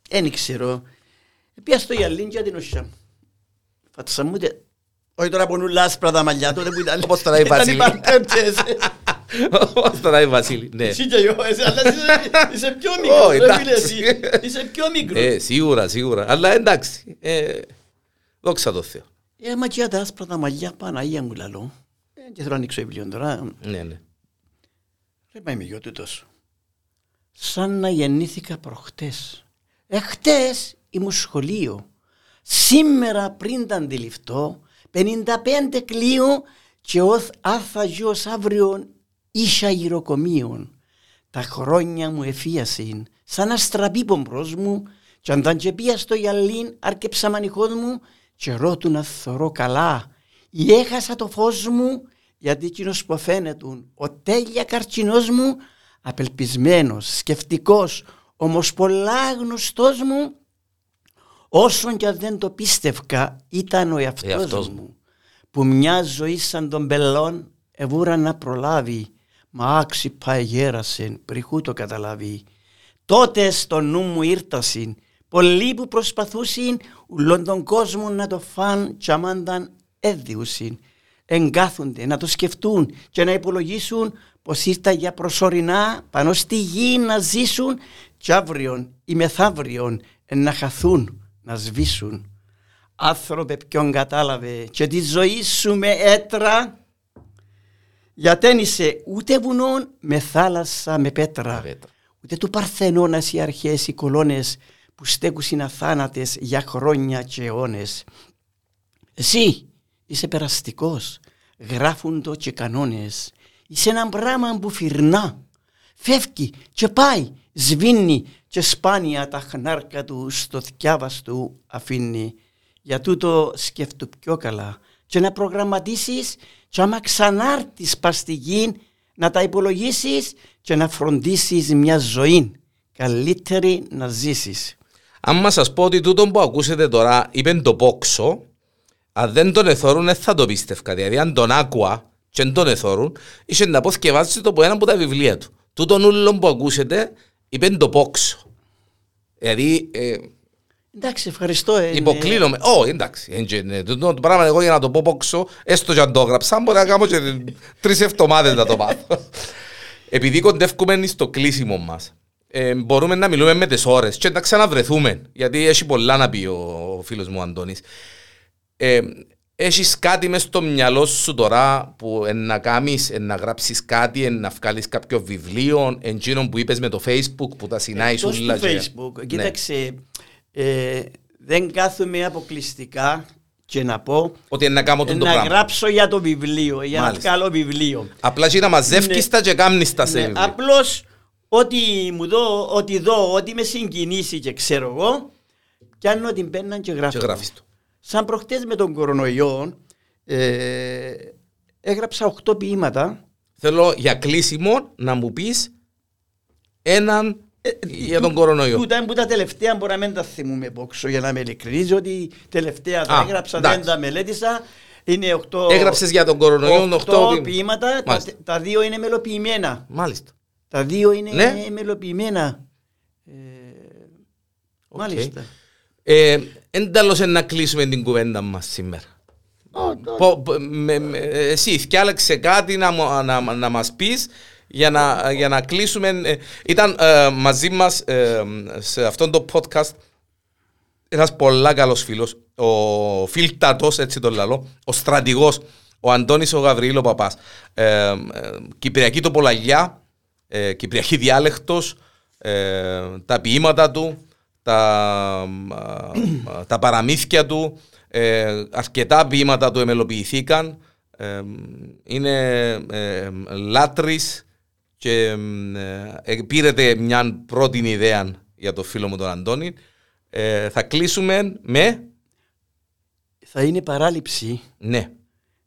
Δεν ξέρω. Πια στο γυαλίν και την ουσιά. Φάτσα μου τε... Όχι τώρα που νουλά άσπρα τα μαλλιά τότε που ήταν. Όπως τώρα η ήταν Βασίλη. οι παρτέμψες. Όπως τώρα η Βασίλη, ναι. Εσύ και εγώ, εσύ, αλλά είσαι- είσαι πιο μικρό. Ω, ρε φίλε, εντάξει. εσύ. Είσαι πιο μικρό. Ε, σίγουρα, σίγουρα. Αλλά εντάξει, ε, δόξα τω Θεώ. Ε, μα και τα άσπρα τα μαλλιά, Παναγία μου λαλό. Ε, Και θέλω να ανοίξω βιβλίο τώρα. Ναι, ναι. Ρε μα είμαι γιο τούτος. Σαν να γεννήθηκα προχτές. Εχτες ήμουν σχολείο. Σήμερα πριν τα αντιληφθώ, 55 κλείο και ο άρθα γιος αύριο ίσα γυροκομείων. Τα χρόνια μου εφίασαν, σαν αστραπή μπρος μου, και αν ήταν και πία στο γυαλίν, άρκεψα μανιχός μου και ρώτου να θωρώ καλά. Ή έχασα το φως μου, γιατί εκείνος που φαίνεται, ο τέλεια καρτσινός μου, απελπισμένος, σκεφτικός, όμως πολλά γνωστός μου, όσον κι αν δεν το πίστευκα, ήταν ο εαυτός, Εαυτός μου, που μια ζωή σαν τον πελών εβούρα να προλάβει, μα άξιπα γέρασε, πριχού το καταλάβει. Τότε στο νου μου ήρτασιν, πολλοί που προσπαθούσιν ουλον τον κόσμο να το φαν κι αμάνταν έδιουσιν. Εγκάθονται να το σκεφτούν και να υπολογίσουν πως ήρθα για προσωρινά πάνω στη γη να ζήσουν κι αύριον ή μεθαύριον να χαθούν, να σβήσουν. Άνθρωπε ποιον κατάλαβε και τη ζωή σου με έτρα γιατί δεν είσαι ούτε βουνόν με θάλασσα με πέτρα Πέτρα. ούτε του Παρθενώνας οι αρχές οι κολόνες που στέκουσιν αθάνατες για χρόνια και αιώνες. Εσύ είσαι περαστικός, γράφουν το και κανόνες. Είσαι ένα πράγμα που φυρνά, φεύγει και πάει, σβήνει και σπάνια τα χνάρκα του στο θκιάβας του αφήνει. Για τούτο σκέφτου πιο καλά και να προγραμματίσεις και άμα ξανάρθεις πας στη γη να τα υπολογίσεις και να φροντίσεις μια ζωή καλύτερη να ζήσεις. Άμα σας πω ότι τούτο που ακούσετε τώρα είπε το πόξο, αν δεν τον εθώρουν δεν θα το πίστευκα. Δηλαδή αν τον άκουα και δεν τον εθώρουν, είχε να πω θκευάζεις το από ένα από τα βιβλία του. Τούτον ούλον που ακούσετε είπε το πόξο. Δηλαδή ε, Εντάξει, ευχαριστώ. ε, υποκλίνομαι. Ω, εντάξει. έντια, ναι. Τούτο το πράγμα εγώ για να το πω πόξο, έστω και αν το έγραψα, μπορεί να κάνω και τρεις εβδομάδες να το μάθω. Επειδή κοντεύκουμε στο κλείσιμο μας, ε, μπορούμε να μιλούμε με τις ώρες και να ξαναβρεθούμε, γιατί έχει πολλά να πει ο φίλος μου ο Αντώνης. Ε, έχεις κάτι μες στο μυαλό σου τώρα που εν να κάνεις, εν να γράψεις κάτι, εν να βγάλεις κάποιο βιβλίο, εκείνο που είπες με το facebook που τα συνάεις Εκτός σούλα. του και- facebook, Ναι. Κοίταξε, ε, δεν κάθομαι αποκλειστικά και να πω Ότι εν να κάνω ε, τον το να πράγμα. γράψω για το βιβλίο, για Μάλιστα. ένα καλό βιβλίο. Απλά και να μαζεύεις Ναι. τα και κάνεις τα σε Ναι, βιβλίο. απλώς ό,τι μου δω, ό,τι δω, ό,τι με συγκινήσει και ξέρω εγώ, πιάνω την πέννα και γράφω. Και γράφεις το. Σαν προχτές με τον κορονοϊό, ε, έγραψα 8 ποίηματα Θέλω για κλείσιμο να μου πεις έναν για τον κορονοϊό. Τούτα είναι που τα τελευταία μπορεί να μην τα θυμούμε πόξο για να με ειλικρινείς ότι τελευταία τα Α, έγραψα, εντάξει. δεν τα μελέτησα. Είναι 8, Έγραψες για τον κορονοϊό 8 ποίηματα. ποίηματα, τα, Μάλιστα. τα δύο είναι μελοποιημένα. Μάλιστα. Τα δύο είναι Ναι. μελοποιημένα. Ε, Οκέι. Μάλιστα. Ε, Εν τέλος να κλείσουμε την κουβέντα μας σήμερα. Πο- πο- με- με- Εσύ φτιάλεξε κάτι να, μου- να, να μας πεις για να, για να κλείσουμε. Ε, Ήταν ε, μαζί μας ε, σε αυτόν το podcast ένας πολλά καλός φίλος, ο Φίλτατος, έτσι τον λαλώ, ο στρατηγός, ο Αντώνης ο Γαβριήλ ο Παπάς. Ε, ε, Κυπριακή τοπολαγιά, ε, Κυπριακή διάλεκτος, ε, τα ποίηματα του, τα, ε, τα παραμύθια του, ε, αρκετά ποίηματα του εμελοποιηθήκαν. Ε, είναι ε, λάτρης και ε, ε, πήρετε μια πρώτη ιδέα για το φίλο μου τον Αντώνη. Ε, θα κλείσουμε με; Θα είναι παράληψη Ναι,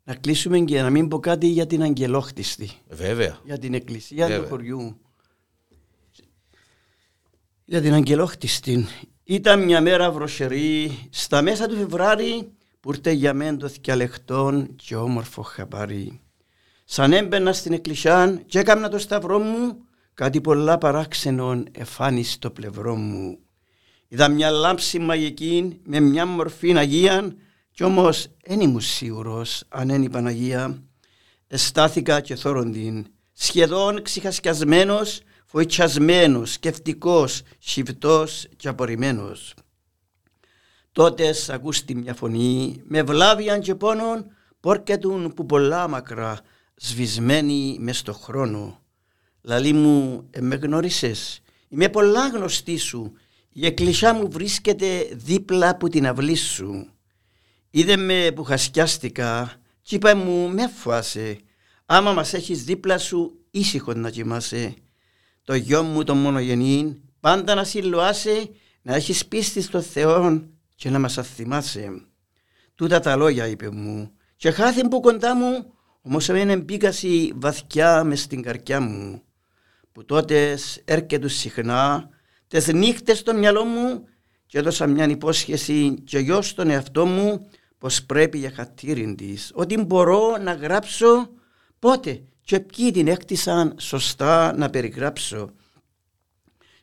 να κλείσουμε και να μην πω κάτι για την αγγελόχτιστη. βέβαια. Για την εκκλησία Βέβαια. του χωριού. Για την αγγελόχτιστη. Ήταν μια μέρα βροσερή στα μέσα του Φεβράρι που ήρθε για μένα το θυκιαλεχτόν και όμορφο χαπάρι. Σαν έμπαινα στην εκκλησιά και έκανα το σταυρό μου κάτι πολλά παράξενον εφάνει στο πλευρό μου. Είδα μια λάμψη μαγικής με μια μορφή Αγία κι όμως δεν ήμουν σίγουρος αν είναι η Παναγία. Εστάθηκα και θόρον την, σχεδόν ξεχασκιασμένος, φοητσιασμένος, σκεφτικός, σιβτός και απορριμμένος. Τότε ακούστη μια φωνή, με βλάβιαν και πόνον, πόρκετουν που πολλά μακρά, σβησμένοι μες στο χρόνο. Λαλή μου, ε, με γνώρισες, είμαι πολλά γνωστή σου, η εκκλησιά μου βρίσκεται δίπλα από την αυλή σου. Είδε με που χασκιάστηκα και είπε μου με φουάσαι, άμα μας έχεις δίπλα σου ήσυχο να κοιμάσαι. Το γιο μου το μονογενή πάντα να συλλοάσαι, να έχεις πίστη στο Θεό και να μας αθυμάσαι. Τούτα τα λόγια είπε μου και χάθη που κοντά μου όμως εμένα μπήκαση βαθιά μες στην καρδιά μου που τότε έρχεται συχνά τις νύχτες στο μυαλό μου και έδωσα μια υπόσχεση και γιος στον εαυτό μου πως πρέπει για χατήριν της ότι μπορώ να γράψω πότε και ποιοι την έκτισαν σωστά να περιγράψω.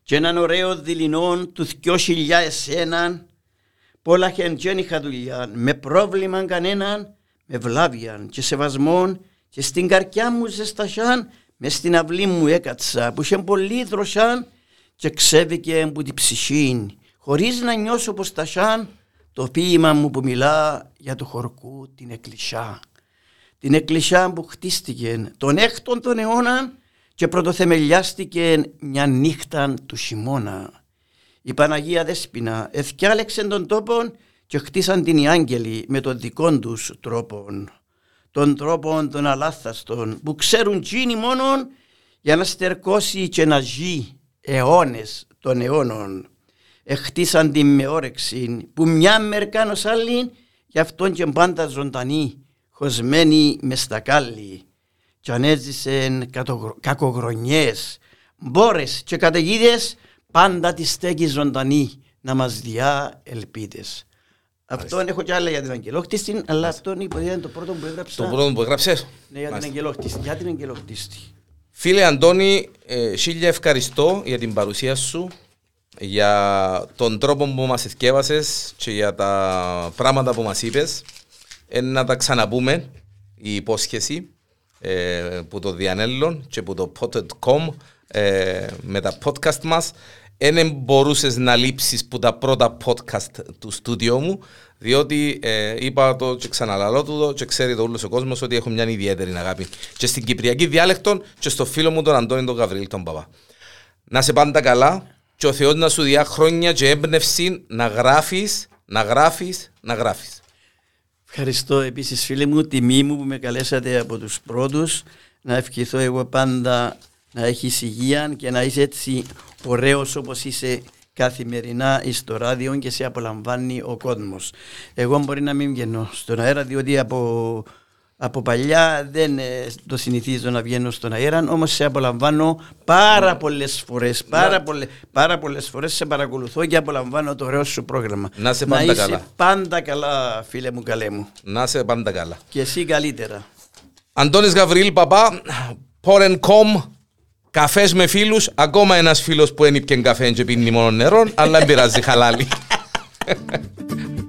Και έναν ωραίο δειλινό του 2001 πολλά χεντζέν είχα δουλειά με πρόβλημα κανέναν με βλάβιαν και σεβασμόν και στην καρκιά μου ζεστασιάν μες στην αυλή μου έκατσα που είχε πολύ δροσιάν και ξέβηκε από την ψυχή χωρίς να νιώσω πως τα σαν το ποίημα μου που μιλά για το χορκού την εκκλησιά. Την εκκλησιά που χτίστηκε τον έκτον των αιώνα και πρωτοθεμελιάστηκε μια νύχτα του χειμώνα. Η Παναγία Δέσποινα εθιάλεξε τον τόπο και χτίσαν την οι άγγελοι με τον δικό τους τρόπον. Τον τρόπον των αλάθαστων που ξέρουν τζίνι μόνον για να στερκώσει και να ζει αιώνες των αιώνων. Εχτίσαν την με όρεξη που μια μερκάνος άλλη γι' αυτόν και πάντα ζωντανή χωσμένη μες στα κάλλη και αν έζησεν κακογρονιές, μπόρες και καταιγίδες πάντα τη στέκει ζωντανή να μας διά ελπίδες. Αυτόν έχω κι άλλα για την αγγελόκτηστη, αλλά αυτόν είναι το πρώτο που έγραψα. Το πρώτο που έγραψες; Ναι, για την αγγελόκτηστη. Για την αγγελόκτηστη. Φίλε Αντώνη, ε, χίλια ευχαριστώ για την παρουσία σου, για τον τρόπο που μας εθκεύασες και για τα πράγματα που μας είπες. Ε, να τα ξαναπούμε, η υπόσχεση ε, που το διανέλλον και που το potted.com ε, με τα podcast μας. Δεν μπορούσες να λείψεις που τα πρώτα podcast του στούντιο μου, διότι ε, είπα το και ξαναλαλώ του το και ξέρει το όλος ο κόσμος ότι έχω μια ιδιαίτερη αγάπη. Και στην Κυπριακή διάλεκτον και στο φίλο μου τον Αντώνη τον Γαβρίλ τον Παπά. Να σε πάντα καλά και ο Θεός να σου διά χρόνια και έμπνευση να γράφεις, να γράφεις, να γράφεις. Ευχαριστώ επίσης φίλε μου, τιμή μου που με καλέσατε από τους πρώτους. Να ευχηθώ εγώ πάντα να έχεις υγεία και να είσαι έτσι ωραίος όπως είσαι καθημερινά στο ράδιο και σε απολαμβάνει ο κόσμος. Εγώ μπορεί να μην βγαίνω στον αέρα διότι από, από παλιά δεν ε, το συνηθίζω να βγαίνω στον αέρα όμως σε απολαμβάνω πάρα πολλές φορές πάρα, πολλές, πάρα πολλές φορές σε παρακολουθώ και απολαμβάνω το ωραίο σου πρόγραμμα. Να είσαι πάντα είσαι καλά. πάντα καλά φίλε μου καλέ μου Να είσαι πάντα καλά. και εσύ καλύτερα. Αντώνης Γαβρίλ Παπά, Porn.com, καφές με φίλους, ακόμα ένας φίλος που ένιπιε καφέ και πίνει μόνο νερό, αλλά δεν πειράζει χαλάλι.